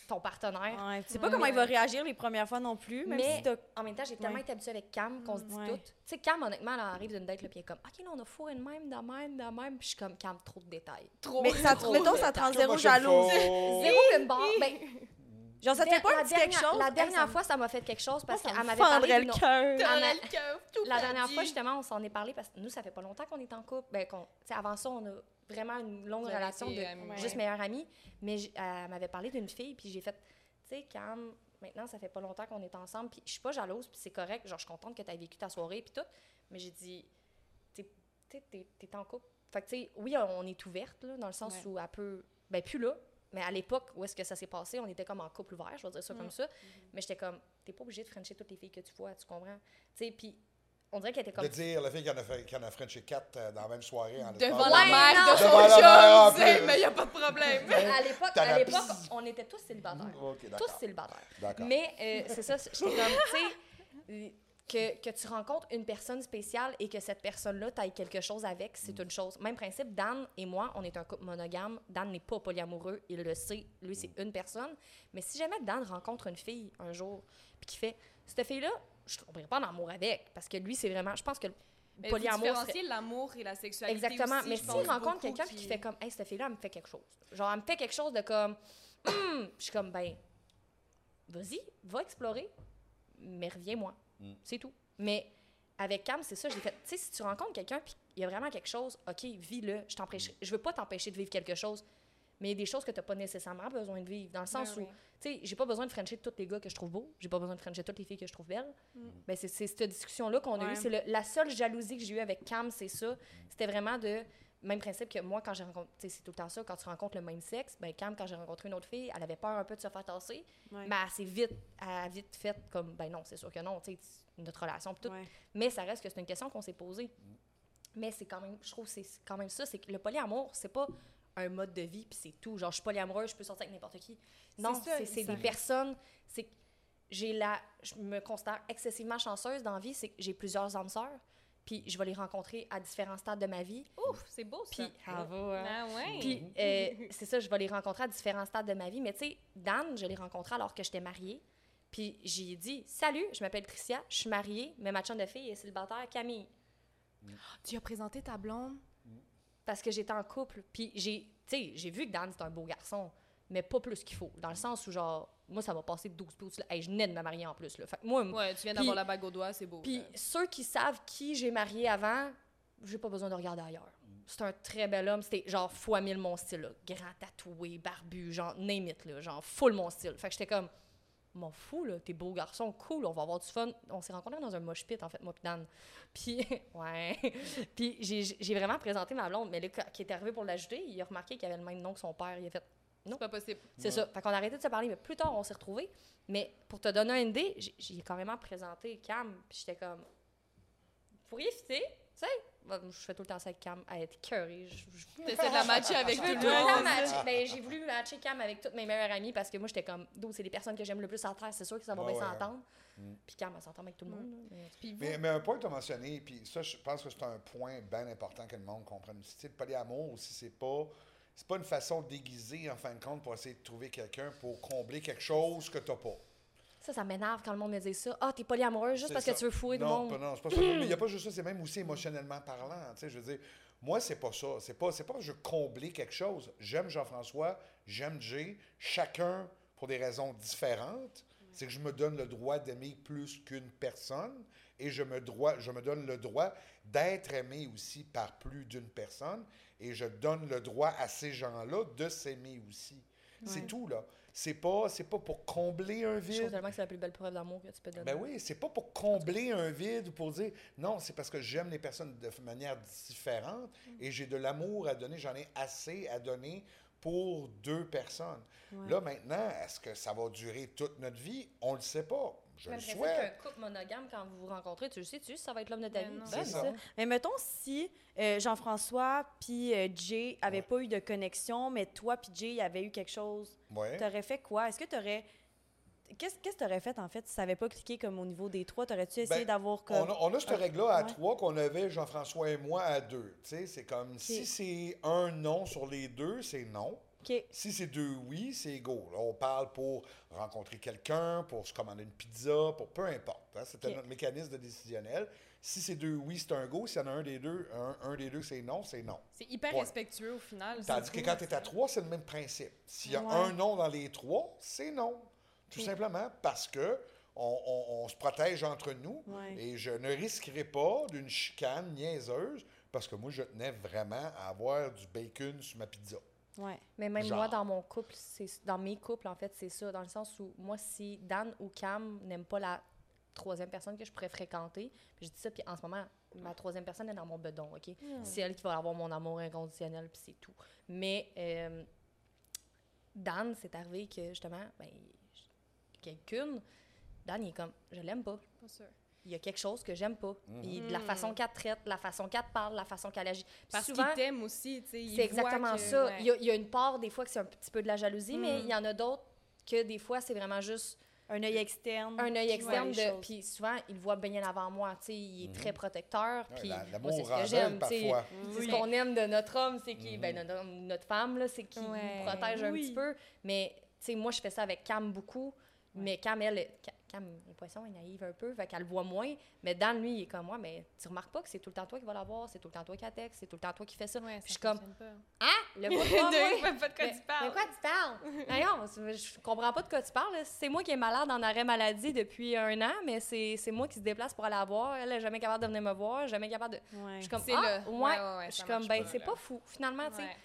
ton partenaire. Ouais, tu sais pas Ouais. comment il va réagir les premières fois non plus, même Mais si en même temps, j'ai tellement Ouais. été habituée avec Cam qu'on se dit Ouais. tout. Tu sais, Cam, honnêtement, elle arrive d'une date, là, puis elle est comme, OK, là, on a fourré de même, de même, de même. Puis je suis comme, Cam, trop de détails. Trop. Mais ça, trop mettons, de ça te rend détails. zéro jalouse. Zéro une barre. Ben, Genre, ça fait pas la un petit quelque dernière- chose? La dernière fois, ça m'a fait quelque chose parce ça qu'elle m'avait parlé le cœur. T'en on a- as le cœur tout La dernière fois, justement, on s'en est parlé parce que nous, ça fait pas longtemps qu'on est en couple. Ben, qu'on- tu sais, avant ça, on a vraiment une longue relation de amis. juste meilleure amie. Mais elle m'avait parlé d'une fille, puis j'ai fait, tu sais, Cam, maintenant, ça fait pas longtemps qu'on est ensemble, puis je suis pas jalouse, puis c'est correct. Genre, je suis contente que tu aies vécu ta soirée, puis tout. Mais j'ai dit, t'es t'es- t'es- t'es en couple. Fait que, tu sais, oui, on est ouverte, là, dans le sens Ouais. où elle peut. Ben, plus là. Mais à l'époque où est-ce que ça s'est passé, on était comme en couple ouvert, je vais dire ça comme ça. Mais j'étais comme, t'es pas obligé de frencher toutes les filles que tu vois, tu comprends? Tu sais, puis on dirait qu'elle était comme. De dire la fille qui en a, fait, qui en a Frenché 4 euh, dans la même soirée en Devant la de- mère de son chum, tu sais, plus. mais y a pas de problème. à l'époque, on était tous célibataires. Ok, Tous célibataires. D'accord. Mais euh, c'est ça, j'étais comme, tu sais, que, que tu rencontres une personne spéciale et que cette personne-là, tu quelque chose avec, c'est une chose. Même principe, Dan et moi, on est un couple monogame. Dan n'est pas polyamoureux, il le sait. Lui, c'est une personne. Mais si jamais Dan rencontre une fille un jour, puis qui fait, cette fille-là, je ne tomberai pas en amour avec, parce que lui, c'est vraiment, je pense que Mais polyamour serait- différencier l'amour et la sexualité Exactement. aussi, mais s'il rencontre quelqu'un qui fait comme, hey, cette fille-là, elle me fait quelque chose. Genre, elle me fait quelque chose de comme, je suis comme, ben, vas-y, va explorer, mais reviens-moi. Mm. C'est tout. Mais avec Cam, c'est ça, j'ai fait, tu sais, si tu rencontres quelqu'un puis il y a vraiment quelque chose, OK, vis-le. Je t'empêche, je veux pas t'empêcher de vivre quelque chose, mais il y a des choses que tu n'as pas nécessairement besoin de vivre. Dans le sens Ben où, oui. tu sais, j'ai pas besoin de frencher tous les gars que je trouve beaux, j'ai pas besoin de frencher toutes les filles que je trouve belles. Mm. Ben, c'est cette discussion-là qu'on a eue. C'est la seule jalousie que j'ai eue avec Cam, c'est ça. C'était vraiment de. Même principe que moi, quand j'ai rencontré. C'est tout le temps ça. Quand tu rencontres le même sexe, ben Cam, quand j'ai rencontré une autre fille, elle avait peur un peu de se faire tasser. Ouais. Mais elle s'est vite, elle a vite fait comme, ben non, c'est sûr que non, tu sais, notre relation, tout. Ouais. Mais ça reste que c'est une question qu'on s'est posée. Mais c'est quand même, je trouve, c'est quand même ça. C'est que le polyamour, c'est pas un mode de vie, puis c'est tout. Genre, je suis polyamoureuse, je peux sortir avec n'importe qui. Non, C'est des personnes. C'est que j'ai la. Je me considère excessivement chanceuse dans la vie, c'est que j'ai plusieurs âmes sœurs, puis je vais les rencontrer à différents stades de ma vie. Ouf, c'est beau ça. Puis, ah, hein. Ah ouais. Puis, euh, c'est ça, je vais les rencontrer à différents stades de ma vie. Mais tu sais, Dan, je l'ai rencontré alors que j'étais mariée. Puis, j'ai dit Salut, je m'appelle Tricia, je suis mariée, mais ma chum de fille est célibataire, Camille. tu as présenté ta blonde? Parce que j'étais en couple. Puis, j'ai, tu sais, j'ai vu que Dan, c'est un beau garçon. mais pas plus qu'il faut. Dans le sens où, genre, moi, ça m'a passé 12 pouces. Là. Hey, je venais de me marier en plus. Là. Fait que moi, Ouais, tu viens Puis- d'avoir la bague au doigt, c'est beau. puis ceux qui savent qui j'ai marié avant, j'ai pas besoin de regarder ailleurs. C'est un très bel homme. C'était genre fois mille mon style. Là. Grand tatoué, barbu, genre name it, là, genre full mon style. Fait que j'étais comme, m'en fous, là, t'es beau garçon, cool, on va avoir du fun. On s'est rencontrés dans un mosh pit, en fait, moi pis Dan. Puis, ouais. Puis j'ai vraiment présenté ma blonde, mais là, qui est arrivé pour l'ajouter, il a remarqué qu'il avait le même nom que son père. Il a fait, C'est pas possible. c'est ça. Fait qu'on a arrêté de se parler, mais plus tard, on s'est retrouvés. Mais pour te donner une idée, j'ai- même présenté Cam, puis j'étais comme, vous pourriez fitter, tu sais? Bah, Je fais tout le temps ça avec Cam, à être curry. T'essaies de la matcher avec tout le monde. Ben, j'ai voulu matcher Cam avec toutes mes meilleures amies parce que moi, j'étais comme, d'où c'est les personnes que j'aime le plus à terre, c'est sûr que ça va Ouais, bien ouais. s'entendre. Mm. Puis Cam, elle s'entend avec tout le monde. mais- Puis vous, Mais, mais un point que tu as mentionné, puis ça, je pense que c'est un point bien important que le monde comprenne aussi. Tu sais, le polyamour aussi, c'est pas. C'est pas une façon déguisée, en fin de compte, pour essayer de trouver quelqu'un pour combler quelque chose que tu n'as pas. Ça, ça m'énerve quand le monde me dit ça. Ah, t'es polyamoureuse juste parce ça. que tu veux fouiller du non, monde. pas- Non, c'est pas ça. Mais il n'y a pas juste ça, c'est même aussi émotionnellement parlant. Tu sais, je veux dire, moi, c'est pas ça. C'est pas, c'est pas que je veux combler quelque chose. J'aime Jean-François, j'aime Jay, chacun pour des raisons différentes. C'est que je me donne le droit d'aimer plus qu'une personne et je me, droit, je me donne le droit d'être aimé aussi par plus d'une personne et je donne le droit à ces gens-là de s'aimer aussi. C'est tout, là. C'est pas, c'est pas pour combler un Je trouve vide. tellement que c'est la plus belle preuve d'amour que tu peux donner. Ben oui, c'est pas pour combler un vide ou pour dire non, c'est parce que j'aime les personnes de manière différente et j'ai de l'amour à donner, j'en ai assez à donner pour deux personnes. Là maintenant, est-ce que ça va durer toute notre vie? On le sait pas. Je le l'impression qu'un souhaite. couple monogame, quand vous vous rencontrez, tu le sais, tu sais, ça va être l'homme de ta Ben vie. Ben, ça. Mais mettons si euh, Jean-François puis euh, Jay avaient Ouais. pas eu de connexion, mais toi puis Jay avaient eu quelque chose, Ouais. t'aurais fait quoi? Est-ce que t'aurais... Qu'est-ce qu'est-ce que t'aurais fait, en fait, si ça avait pas cliqué comme au niveau des trois? T'aurais-tu essayé Ben, d'avoir On comme... a, on a cette règle-là à Ouais. trois qu'on avait Jean-François et moi à deux. Tu sais, c'est comme si c'est un non sur les deux, c'est non. Si c'est deux oui, c'est go. Là, on parle pour rencontrer quelqu'un, pour se commander une pizza, pour peu importe. hein. C'était Ok. notre mécanisme de décisionnel. Si c'est deux oui, c'est un go. S'il y en a un des deux, un, un des deux, c'est non, c'est non. c'est hyper respectueux au final. Tandis que quand tu es à trois, c'est le même principe. S'il y a Ouais. un non dans les trois, c'est non. Tout simplement parce que on, on- on se protège entre nous Ouais. et je ne risquerai pas d'une chicane niaiseuse parce que moi, je tenais vraiment à avoir du bacon sur ma pizza. Ouais. Mais même Genre. moi, dans mon couple, c'est dans mes couples, en fait, c'est ça. Dans le sens où, moi, si Dan ou Cam n'aiment pas la troisième personne que je pourrais fréquenter, puis je dis ça, puis en ce moment, ma troisième personne est dans mon bedon, OK? C'est elle qui va avoir mon amour inconditionnel, puis c'est tout. Mais euh, Dan, c'est arrivé que, justement, ben, quelqu'une, Dan, il est comme, je l'aime pas. Pas sûr. Il y a quelque chose que j'aime pas. Puis de la façon qu'elle traite, la façon qu'elle te parle, la façon qu'elle agit. Puis Parce souvent- qu'il t'aime aussi, tu sais. c'est exactement que- ça. ouais. Il, y a, il y a une part, des fois, que c'est un petit peu de la jalousie, mais Mm. il y en a d'autres que, des fois, c'est vraiment juste Un œil externe. un œil externe. de. Puis souvent, il voit bien avant moi. tu sais, il est très protecteur. Ouais, Puis la- moi, L'amour c'est ce que j'aime. tu sais. parfois. C'est Oui. ce qu'on aime de notre homme, c'est qu'il. Ben, notre, homme- notre femme, là, c'est qu'il Ouais. nous protège un Oui. petit peu. Mais, tu sais, moi, je fais ça avec Cam beaucoup. Mais Cam, elle, Cam, les poissons, il naïve un peu, fait qu'elle le voit moins. Mais Dan, lui, il est comme moi, mais tu remarques pas que c'est tout le temps toi qui va la voir, c'est tout le temps toi qui a texte, c'est tout le temps toi qui fais ça. Ouais, Puis ça je suis comme, pas. ah, le vois pas, moi? De quoi pas de quoi Mais- tu parles. De quoi tu parles? Voyons, c'est- je comprends pas de quoi tu parles. C'est moi qui est malade en arrêt maladie depuis un an, mais c'est c'est moi qui se déplace pour aller la voir. Elle est jamais capable de venir me voir, jamais capable de. Ouais. Je suis comme, C'est ah, ouais. Ouais, ouais, ouais, je suis comme, ben, pas, c'est pas fou. Finalement, tu sais.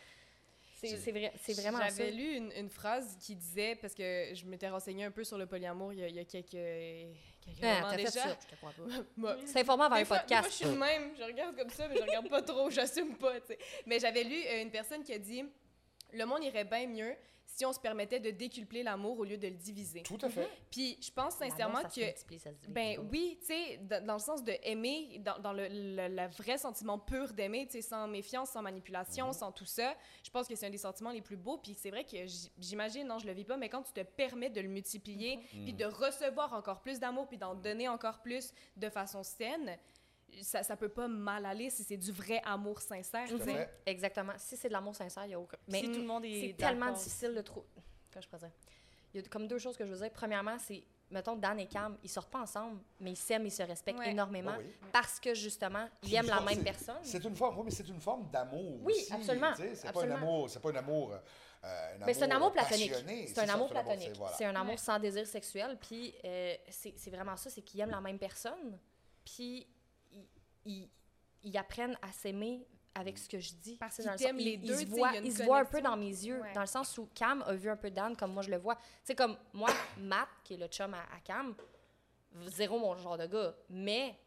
C'est vrai, vraiment ça. J'avais lu une, une phrase qui disait, parce que je m'étais renseignée un peu sur le polyamour il y a, il y a quelques, quelques Ah, moments fait déjà. ça, je te crois pas. Moi, C'est informant avant un podcast. je suis de même, je regarde comme ça, mais je regarde pas trop, j'assume pas, tu sais. Mais j'avais lu euh, une personne qui a dit le monde irait bien mieux si on se permettait de décupler l'amour au lieu de le diviser. Tout à fait. Puis je pense sincèrement ça se que multiplie, ça se divise ben oui, tu sais, dans, dans le sens de aimer, dans, dans le, le- le vrai sentiment pur d'aimer, tu sais, sans méfiance, sans manipulation, Mhm. sans tout ça, je pense que c'est un des sentiments les plus beaux. Puis c'est vrai que j'imagine, non, je le vis pas, mais quand tu te permets de le multiplier, Mhm. puis de recevoir encore plus d'amour, puis d'en donner encore plus de façon saine, ça, ça peut pas mal aller si c'est du vrai amour sincère, tu Tout à sais. fait. Exactement. Si c'est de l'amour sincère, il n'y a aucun. Mais si tout le monde est c'est tellement difficile de trouver. Comment je pourrais dire? Il y a comme deux choses que je veux dire. Premièrement, c'est, mettons, Dan et Cam, ils sortent pas ensemble, mais ils s'aiment, ils se respectent Ouais. énormément Oh oui. parce que, justement, ils aiment la forme- même personne. C'est une forme, oui, mais c'est une forme d'amour Oui, aussi. absolument, C'est pas un absolument. amour, c'est pas un amour euh, euh, un Mais c'est un amour platonique. C'est un amour platonique. c'est- voilà. C'est un amour Ouais. sans désir sexuel. Puis euh, c'est c'est vraiment ça, c'est qu'ils aiment la même personne. Puis ils, apprennent à s'aimer avec ce que je dis. Parce qu'ils t'aiment les deux, Ils se voient, il se un peu dans mes yeux, Ouais. dans le sens où Cam a vu un peu Dan comme moi je le vois. Sais, comme moi, Matt, qui est le chum à, à Cam, zéro mon genre de gars. Mais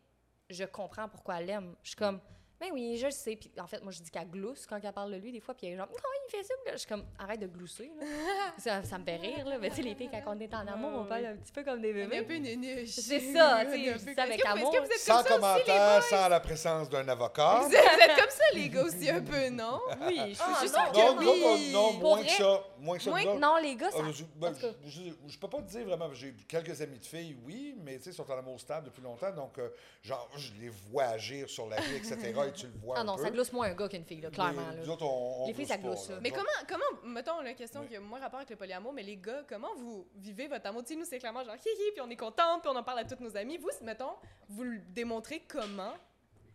je comprends pourquoi elle l'aime. Je suis comme, ben oui, je le sais. Puis en fait, moi, je dis qu'elle glousse quand elle parle de lui, des fois. Puis elle est genre, non, il fait ça? Je suis comme, arrête de glousser. là. ça, ça me fait rire. Là. Mais tu sais, les filles, quand on est en amour, on parle un petit peu comme des est un bébés. peu nénuche. C'est ça, tu sais, avec amour. Que vous êtes Sans comme ça aussi, les commentaire, sans la présence d'un avocat. Vous êtes, vous êtes comme ça, les gars, aussi, un peu, non? Oui, je suis Ah, juste non, que non, oui. non, non, moins que ça. Moins que ça. Moins que. Non, les gars, ça. Euh, je, ben, je, je- je peux pas te dire vraiment, j'ai quelques amis de filles, oui, mais tu sais, ils sont en amour stable depuis longtemps, donc euh, genre, je les vois agir sur la vie, etc., et tu le vois Ah un non, peu. ça glousse moins un gars qu'une fille, là, clairement. Mais là. nous autres, on- on Les filles, ça glousse pas, là. Mais comment, comment, mettons la question Oui. qui a moins rapport avec le polyamour, mais les gars, comment vous vivez votre amour? Tu sais, nous, c'est clairement genre hihi, puis on est content, puis on en parle à tous nos amis. Vous, mettons, vous le démontrez comment?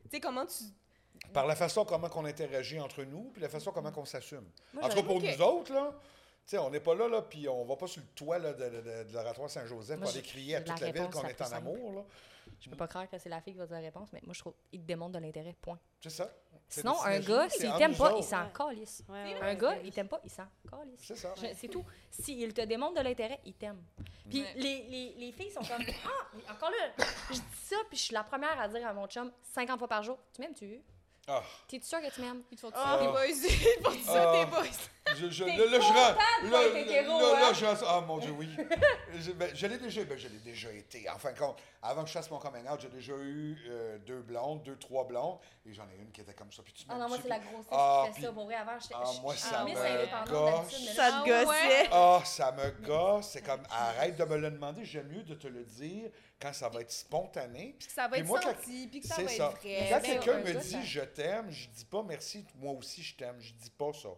Tu sais, comment tu. Par la façon comment on interagit entre nous, puis la façon comment on s'assume. En tout cas, pour nous autres, là, tu sais, on n'est pas là, là, puis on va pas sur le toit là, de, de- l'oratoire Saint-Joseph pour aller crier à la toute la ville qu'on est en simple. amour, là. Je peux pas croire que c'est la fille qui va dire la réponse, mais moi, je trouve qu'il te démontre de l'intérêt, point. C'est ça. Sinon, un gars, s'il t'aime pas, il s'en calisse. Un gars, il t'aime pas, il s'en calisse. C'est ça. C'est tout. S'il te démontre de l'intérêt, il t'aime. Puis les, les, les filles sont comme Ah, encore là, je dis ça, puis je suis la première à dire à mon chum 50 fois par jour Tu m'aimes-tu? Ah, T'es-tu sûr que tu m'aimes? Ils te font Ah. ça, tes boys. Ils te font ça, Ah. tes boys. Je, je, là, là, je content rends- là, hein? je rends- Ah, mon Dieu, oui. je ben, je l'ai déjà, ben, je l'ai déjà été. En fin de compte, avant que je fasse mon coming out, j'ai déjà eu euh, deux blondes, deux, trois blondes, et j'en ai une qui était comme ça. Puis tu Ah non, moi, c'est la grossesse Ah, qui fait ça. Pour vrai, avant, j'étais. Ah, je- moi, je ça suis me là- Ça te Ah gossait. Ah, ça me gosse. C'est comme, arrête de me le demander. J'aime mieux de te le dire quand ça va être spontané. Puis que ça va être moi, senti, puis que ça C'est va ça. être vrai. Quand Ben, quelqu'un un me dit je t'aime, je dis pas merci, moi aussi je t'aime. Je dis pas ça.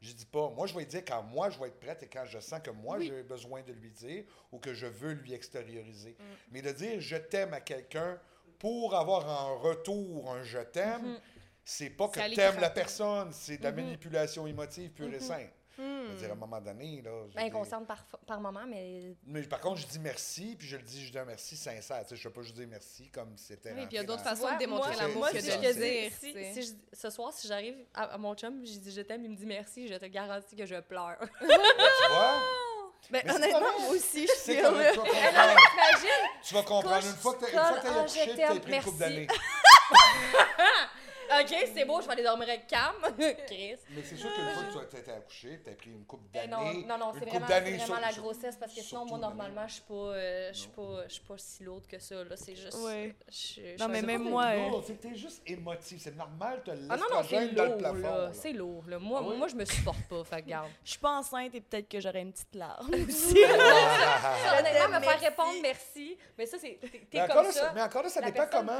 Je dis pas. Moi, je vais dire quand moi, je vais être prête et quand je sens que moi, j'ai besoin de lui dire ou que je veux lui extérioriser. Mm. Mais de dire je t'aime à quelqu'un pour avoir en retour un je t'aime, Mm-hmm. c'est pas que t'aimes la personne, c'est de la Mm-hmm. manipulation émotive pure et simple. Je veux dire, à un moment donné, là. Ben, inconsciente par, par moment, mais. mais par contre, je dis merci, puis je le dis, je dis un merci sincère. Tu sais, je ne pas juste dire merci comme si c'était. Oui, puis il y a d'autres façons de démontrer l'amour que de dire. ce soir, si j'arrive à, à mon chum, je dis je t'aime, il me dit merci, je te garantis que je pleure. Ben, tu vois? Ben, Mais honnêtement, moi aussi, je suis tu vas comprendre. Tu vas comprendre. Une fois que tu as accouché, je tu as pris une couple d'années. ok, c'est beau, je vais aller dormir avec Cam. Chris. Mais c'est sûr qu'une fois que tu as été accouché, tu as pris une couple Eh non, d'années. non, non, une c'est vraiment, sur- la grossesse parce que sinon, moi, normalement, je suis pas, euh, je suis pas, je suis pas si lourde que ça. Là, c'est juste. Ouais. je Non, mais même moi, euh, lourd, C'est que t'es juste émotif. C'est normal, tu as Ah non, non, c'est l'estrogène dans le lourd, plafond. C'est lourd, là. Moi, Ah oui? moi, je me supporte pas, fait que garde. je suis pas enceinte et peut-être que j'aurais une petite larme aussi. Honnêtement, me faire Merci. répondre merci, mais ça, c'est. T'es t'es Mais encore, comme là, ça. ça, mais encore là, ça la dépend comment.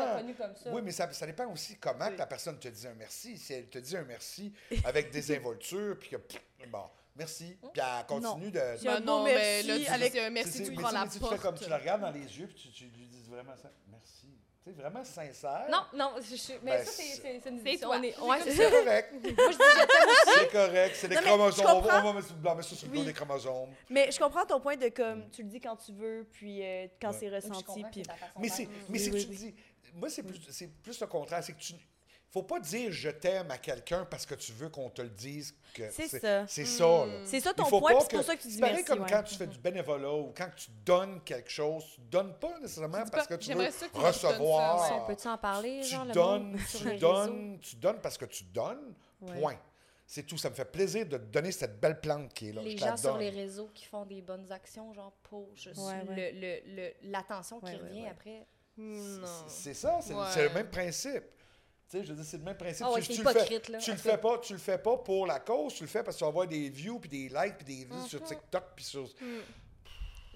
Oui, mais ça, ça dépend aussi comment que la personne te dit un merci. Si elle te dit un merci avec des involtures, puis que, pff, bon, merci, puis elle continue de. Un Ben beau non, mais là, merci tu avec- dis un merci, tu prends la tu fais comme tu la regardes dans les yeux, puis tu, tu lui dis vraiment ça. Merci. Tu sais, vraiment sincère. Non, non, je, je- mais Ben, ça, c'est une C'est ouais, correct. Moi, je dis. C'est correct. C'est des chromosomes. On va, comprends. on va mettre ça sur le dos Oui. des chromosomes. Mais je comprends ton point de comme tu le dis quand tu veux, puis euh, quand Ouais. c'est ressenti. Puis... Mais de c'est, que tu dis. Moi, c'est plus, c'est plus le contraire. C'est que tu. Faut pas dire je t'aime à quelqu'un parce que tu veux qu'on te le dise. que C'est ça. C'est ça, là. C'est ça ton point, c'est pour ça que tu dis c'est pareil comme ouais. quand tu fais du bénévolat ou quand tu donnes quelque chose, tu donnes pas nécessairement parce pas, que tu veux j'aimerais ça que tu me donnes ça, recevoir. ouais. On peut-tu en parler, tu genre, le donnes, tu donnes, tu donnes parce que tu donnes. Ouais. Point. C'est tout. Ça me fait plaisir de te donner cette belle plante qui est là. Les Je gens sur les réseaux qui font des bonnes actions, genre pour juste Ouais, le- ouais. le- le- l'attention qui revient ouais. après. Non. C'est ça, c'est Ouais. c'est le même principe. Tu sais, je veux dire, c'est le même principe. Ah ouais, tu, tu le fais, hypocrite, là. tu le En fais fait. pas, tu le fais pas pour la cause, tu le fais parce que tu vas avoir des views puis des likes puis des vues sur TikTok puis sur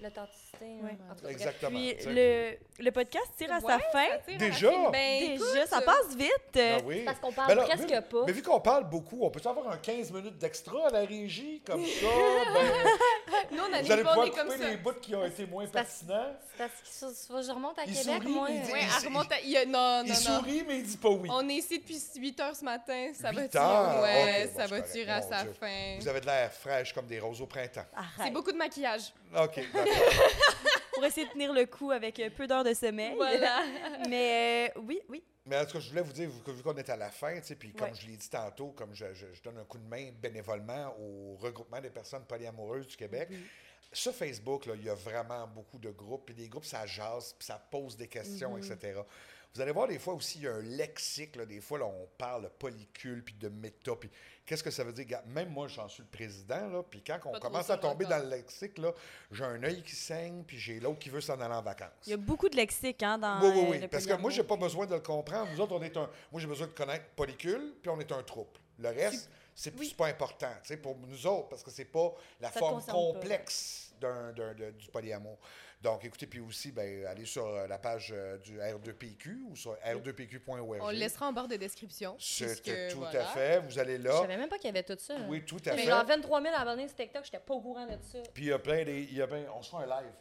L'authenticité. Ouais. hein. Cas, bref. exactement. Puis le, le podcast tire à sa Ouais, fin. ça tire à Déjà? Ben, Déjà, écoute, ça passe vite. Ah oui. Parce qu'on parle Ben là, presque vu- pas. Mais vu qu'on parle beaucoup, on peut avoir un 15 minutes d'extra à la régie comme ça? ben, Nous, on Vous allez pas, on pouvoir est comme couper ça. les bouts qui ont été moins parce- pertinents. Parce que ça- ça- je remonte à Il Québec, sourit, moi. il dit- Ouais, il- remonte à... il a- Non, Il non, non. sourit, mais il dit pas oui. On est ici depuis 8 heures ce matin. Ça 8 va-tu? heures? Ouais, ça va tirer à sa fin. Vous avez de l'air fraîche comme des roses au printemps. C'est beaucoup de maquillage. OK, d'accord. Pour essayer de tenir le coup avec euh, peu d'heures de sommeil. Voilà. Mais euh, oui, oui. Mais en tout cas, je voulais vous dire, vu qu'on est à la fin, tu sais, puis comme Ouais. je l'ai dit tantôt, comme je, je- je donne un coup de main bénévolement au regroupement des personnes polyamoureuses du Québec, sur Facebook, il y a vraiment beaucoup de groupes, puis des groupes, ça jase, puis ça pose des questions, etc. Vous allez voir, des fois aussi, il y a un lexique, là, des fois, là, on parle de polycule, puis de méta, puis qu'est-ce que ça veut dire? Même moi, j'en suis le président, là, puis quand on commence à tomber encore. dans le lexique, là, j'ai un œil qui saigne, puis j'ai l'autre qui veut s'en aller en vacances. Il y a beaucoup de lexique hein, dans Oui, oui, oui. le Parce que moi, j'ai pas besoin de le comprendre. Nous autres, on est un. Moi, j'ai besoin de connaître polycule, puis on est un trouble. Le reste, c'est Oui. pas important, tu sais, pour nous autres, parce que c'est pas la Ça forme pas. Du polyamour. Donc, écoutez, puis aussi, ben, allez sur euh, la page euh, du R2PQ ou sur r2pq.org. On le laissera en barre de description. C'est puisque, tout voilà. à fait. Vous allez Je là. savais même pas qu'il y avait tout ça. Oui, tout à Mais fait. genre 23 000 abonnés sur TikTok, j'étais pas au courant de ça. Puis il y a plein des. y a plein- on se fait un live.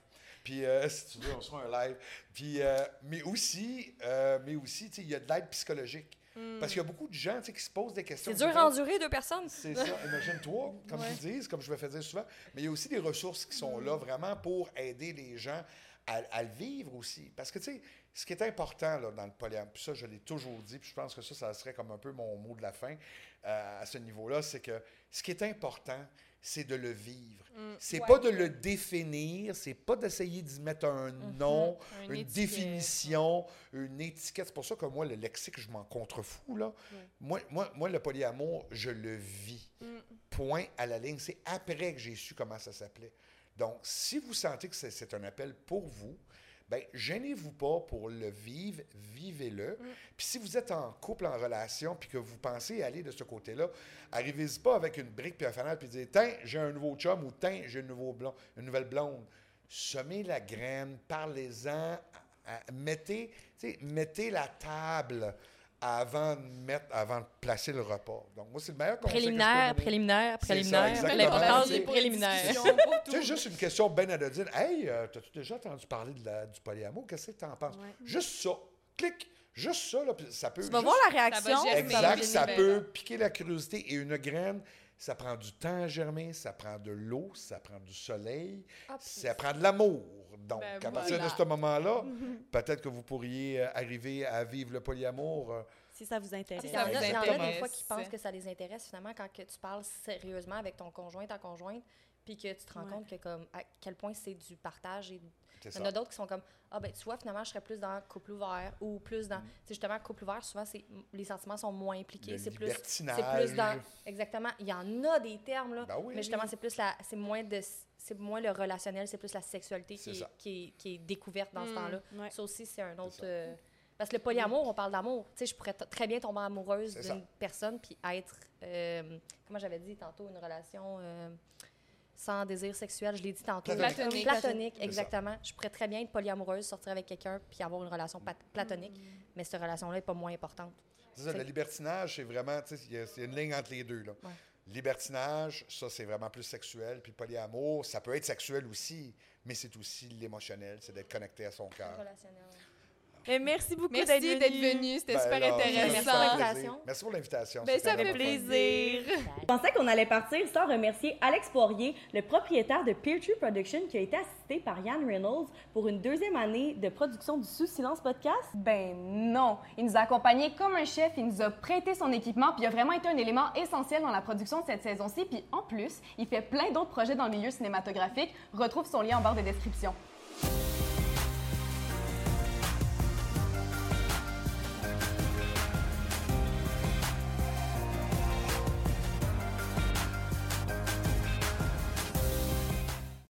Puis euh, si tu veux, on se fait un live. Puis, euh, mais aussi, euh, mais aussi, tu sais, il y a de l'aide psychologique. Parce qu'il y a beaucoup de gens qui se posent des questions. C'est dur à endurer deux personnes. C'est ça, imagine-toi, comme Ouais. ils disent, comme je me fais dire souvent. Mais il y a aussi des ressources qui sont là vraiment pour aider les gens à, à le vivre aussi. Parce que, tu sais, ce qui est important là, dans le polyamour, puis ça, je l'ai toujours dit, puis je pense que ça, ça serait comme un peu mon mot de la fin euh, à ce niveau-là, c'est que ce qui est important, c'est de le vivre. C'est Ouais. pas de le définir, c'est pas d'essayer d'y mettre un nom, Une une, étiquette, définition, une étiquette. C'est pour ça que moi, le lexique, je m'en contrefous. Là. Moi, moi, moi, le polyamour, je le vis. Point à la ligne. C'est après que j'ai su comment ça s'appelait. Donc, si vous sentez que c'est- c'est un appel pour vous, ben, gênez-vous pas pour le vivre, vivez-le. Puis si vous êtes en couple, en relation, puis que vous pensez aller de ce côté-là, arrivez-y pas avec une brique puis un fanal puis dire Tiens, j'ai un nouveau chum ou Tiens, j'ai une, nouveau blond- une nouvelle blonde. Semez la graine, parlez-en, mettez, mettez la table avant de, mettre, avant de placer le repas. Donc, moi, c'est le meilleur conseil que je peux Préliminaire, préliminaire, préliminaire. L'importance C'est des préliminaires. Tu sais, juste une question ben anodine. Hey, euh, t'as-tu déjà entendu parler de la- du polyamour? Qu'est-ce que t'en penses? Juste ça. Clic. Juste ça, là, ça peut. Tu vas juste- voir la réaction. germer. Exact, ça peut piquer la curiosité. Et une graine, ça prend du temps à germer, ça prend de l'eau, ça prend du soleil, Ah, ça prend de l'amour. Donc, Ben à partir voilà. de ce moment-là, peut-être que vous pourriez euh, arriver à vivre le polyamour. euh, Si ça vous intéresse. Il y Ça en vous a, il y en a intéresse. des fois qui pensent que ça les intéresse finalement quand que tu parles sérieusement avec ton conjoint, ta conjointe, puis que tu te rends Ouais. compte que comme à quel point c'est du partage. Et... Il y en a d'autres qui sont comme ah ben tu vois finalement je serais plus dans couple ouvert ou plus Mm. dans tu sais justement couple ouvert souvent c'est les sentiments sont moins impliqués Le c'est plus plus dans exactement il y en a des termes là Ben oui, mais justement c'est plus la c'est moins de c'est moins le relationnel c'est plus la sexualité qui est, qui, est, qui est découverte dans ce Mm. temps-là Ouais. ça aussi c'est un autre euh, parce que le polyamour on parle d'amour tu sais je pourrais t- très bien tomber amoureuse C'est ça. d'une personne puis être euh, comment j'avais dit tantôt une relation euh, sans désir sexuel, je l'ai dit tantôt. Platonique. Platonique. Exactement. Je pourrais très bien être polyamoureuse, sortir avec quelqu'un puis avoir une relation pat- platonique, mais cette relation-là n'est pas moins importante. C'est ça, le libertinage, c'est vraiment, tu sais, il y a- c'est une ligne entre les deux. Là. Ouais. Libertinage, ça, c'est vraiment plus sexuel. Puis polyamour, ça peut être sexuel aussi, mais c'est aussi l'émotionnel, c'est d'être connecté à son cœur. Relationnel. Mais merci beaucoup Merci d'être d'être venu. c'était Ben super alors, intéressant. Merci pour l'invitation. Ben, c'était ça fait plaisir. Je pensais qu'on allait partir sans remercier Alex Poirier, le propriétaire de Peer Tree Production, qui a été assisté par Yann Reynolds pour une deuxième année de production du Sous Silence podcast. Ben non! Il nous a accompagnés comme un chef, il nous a prêté son équipement, puis il a vraiment été un élément essentiel dans la production de cette saison-ci. Puis en plus, il fait plein d'autres projets dans le milieu cinématographique. Retrouve son lien en barre de description.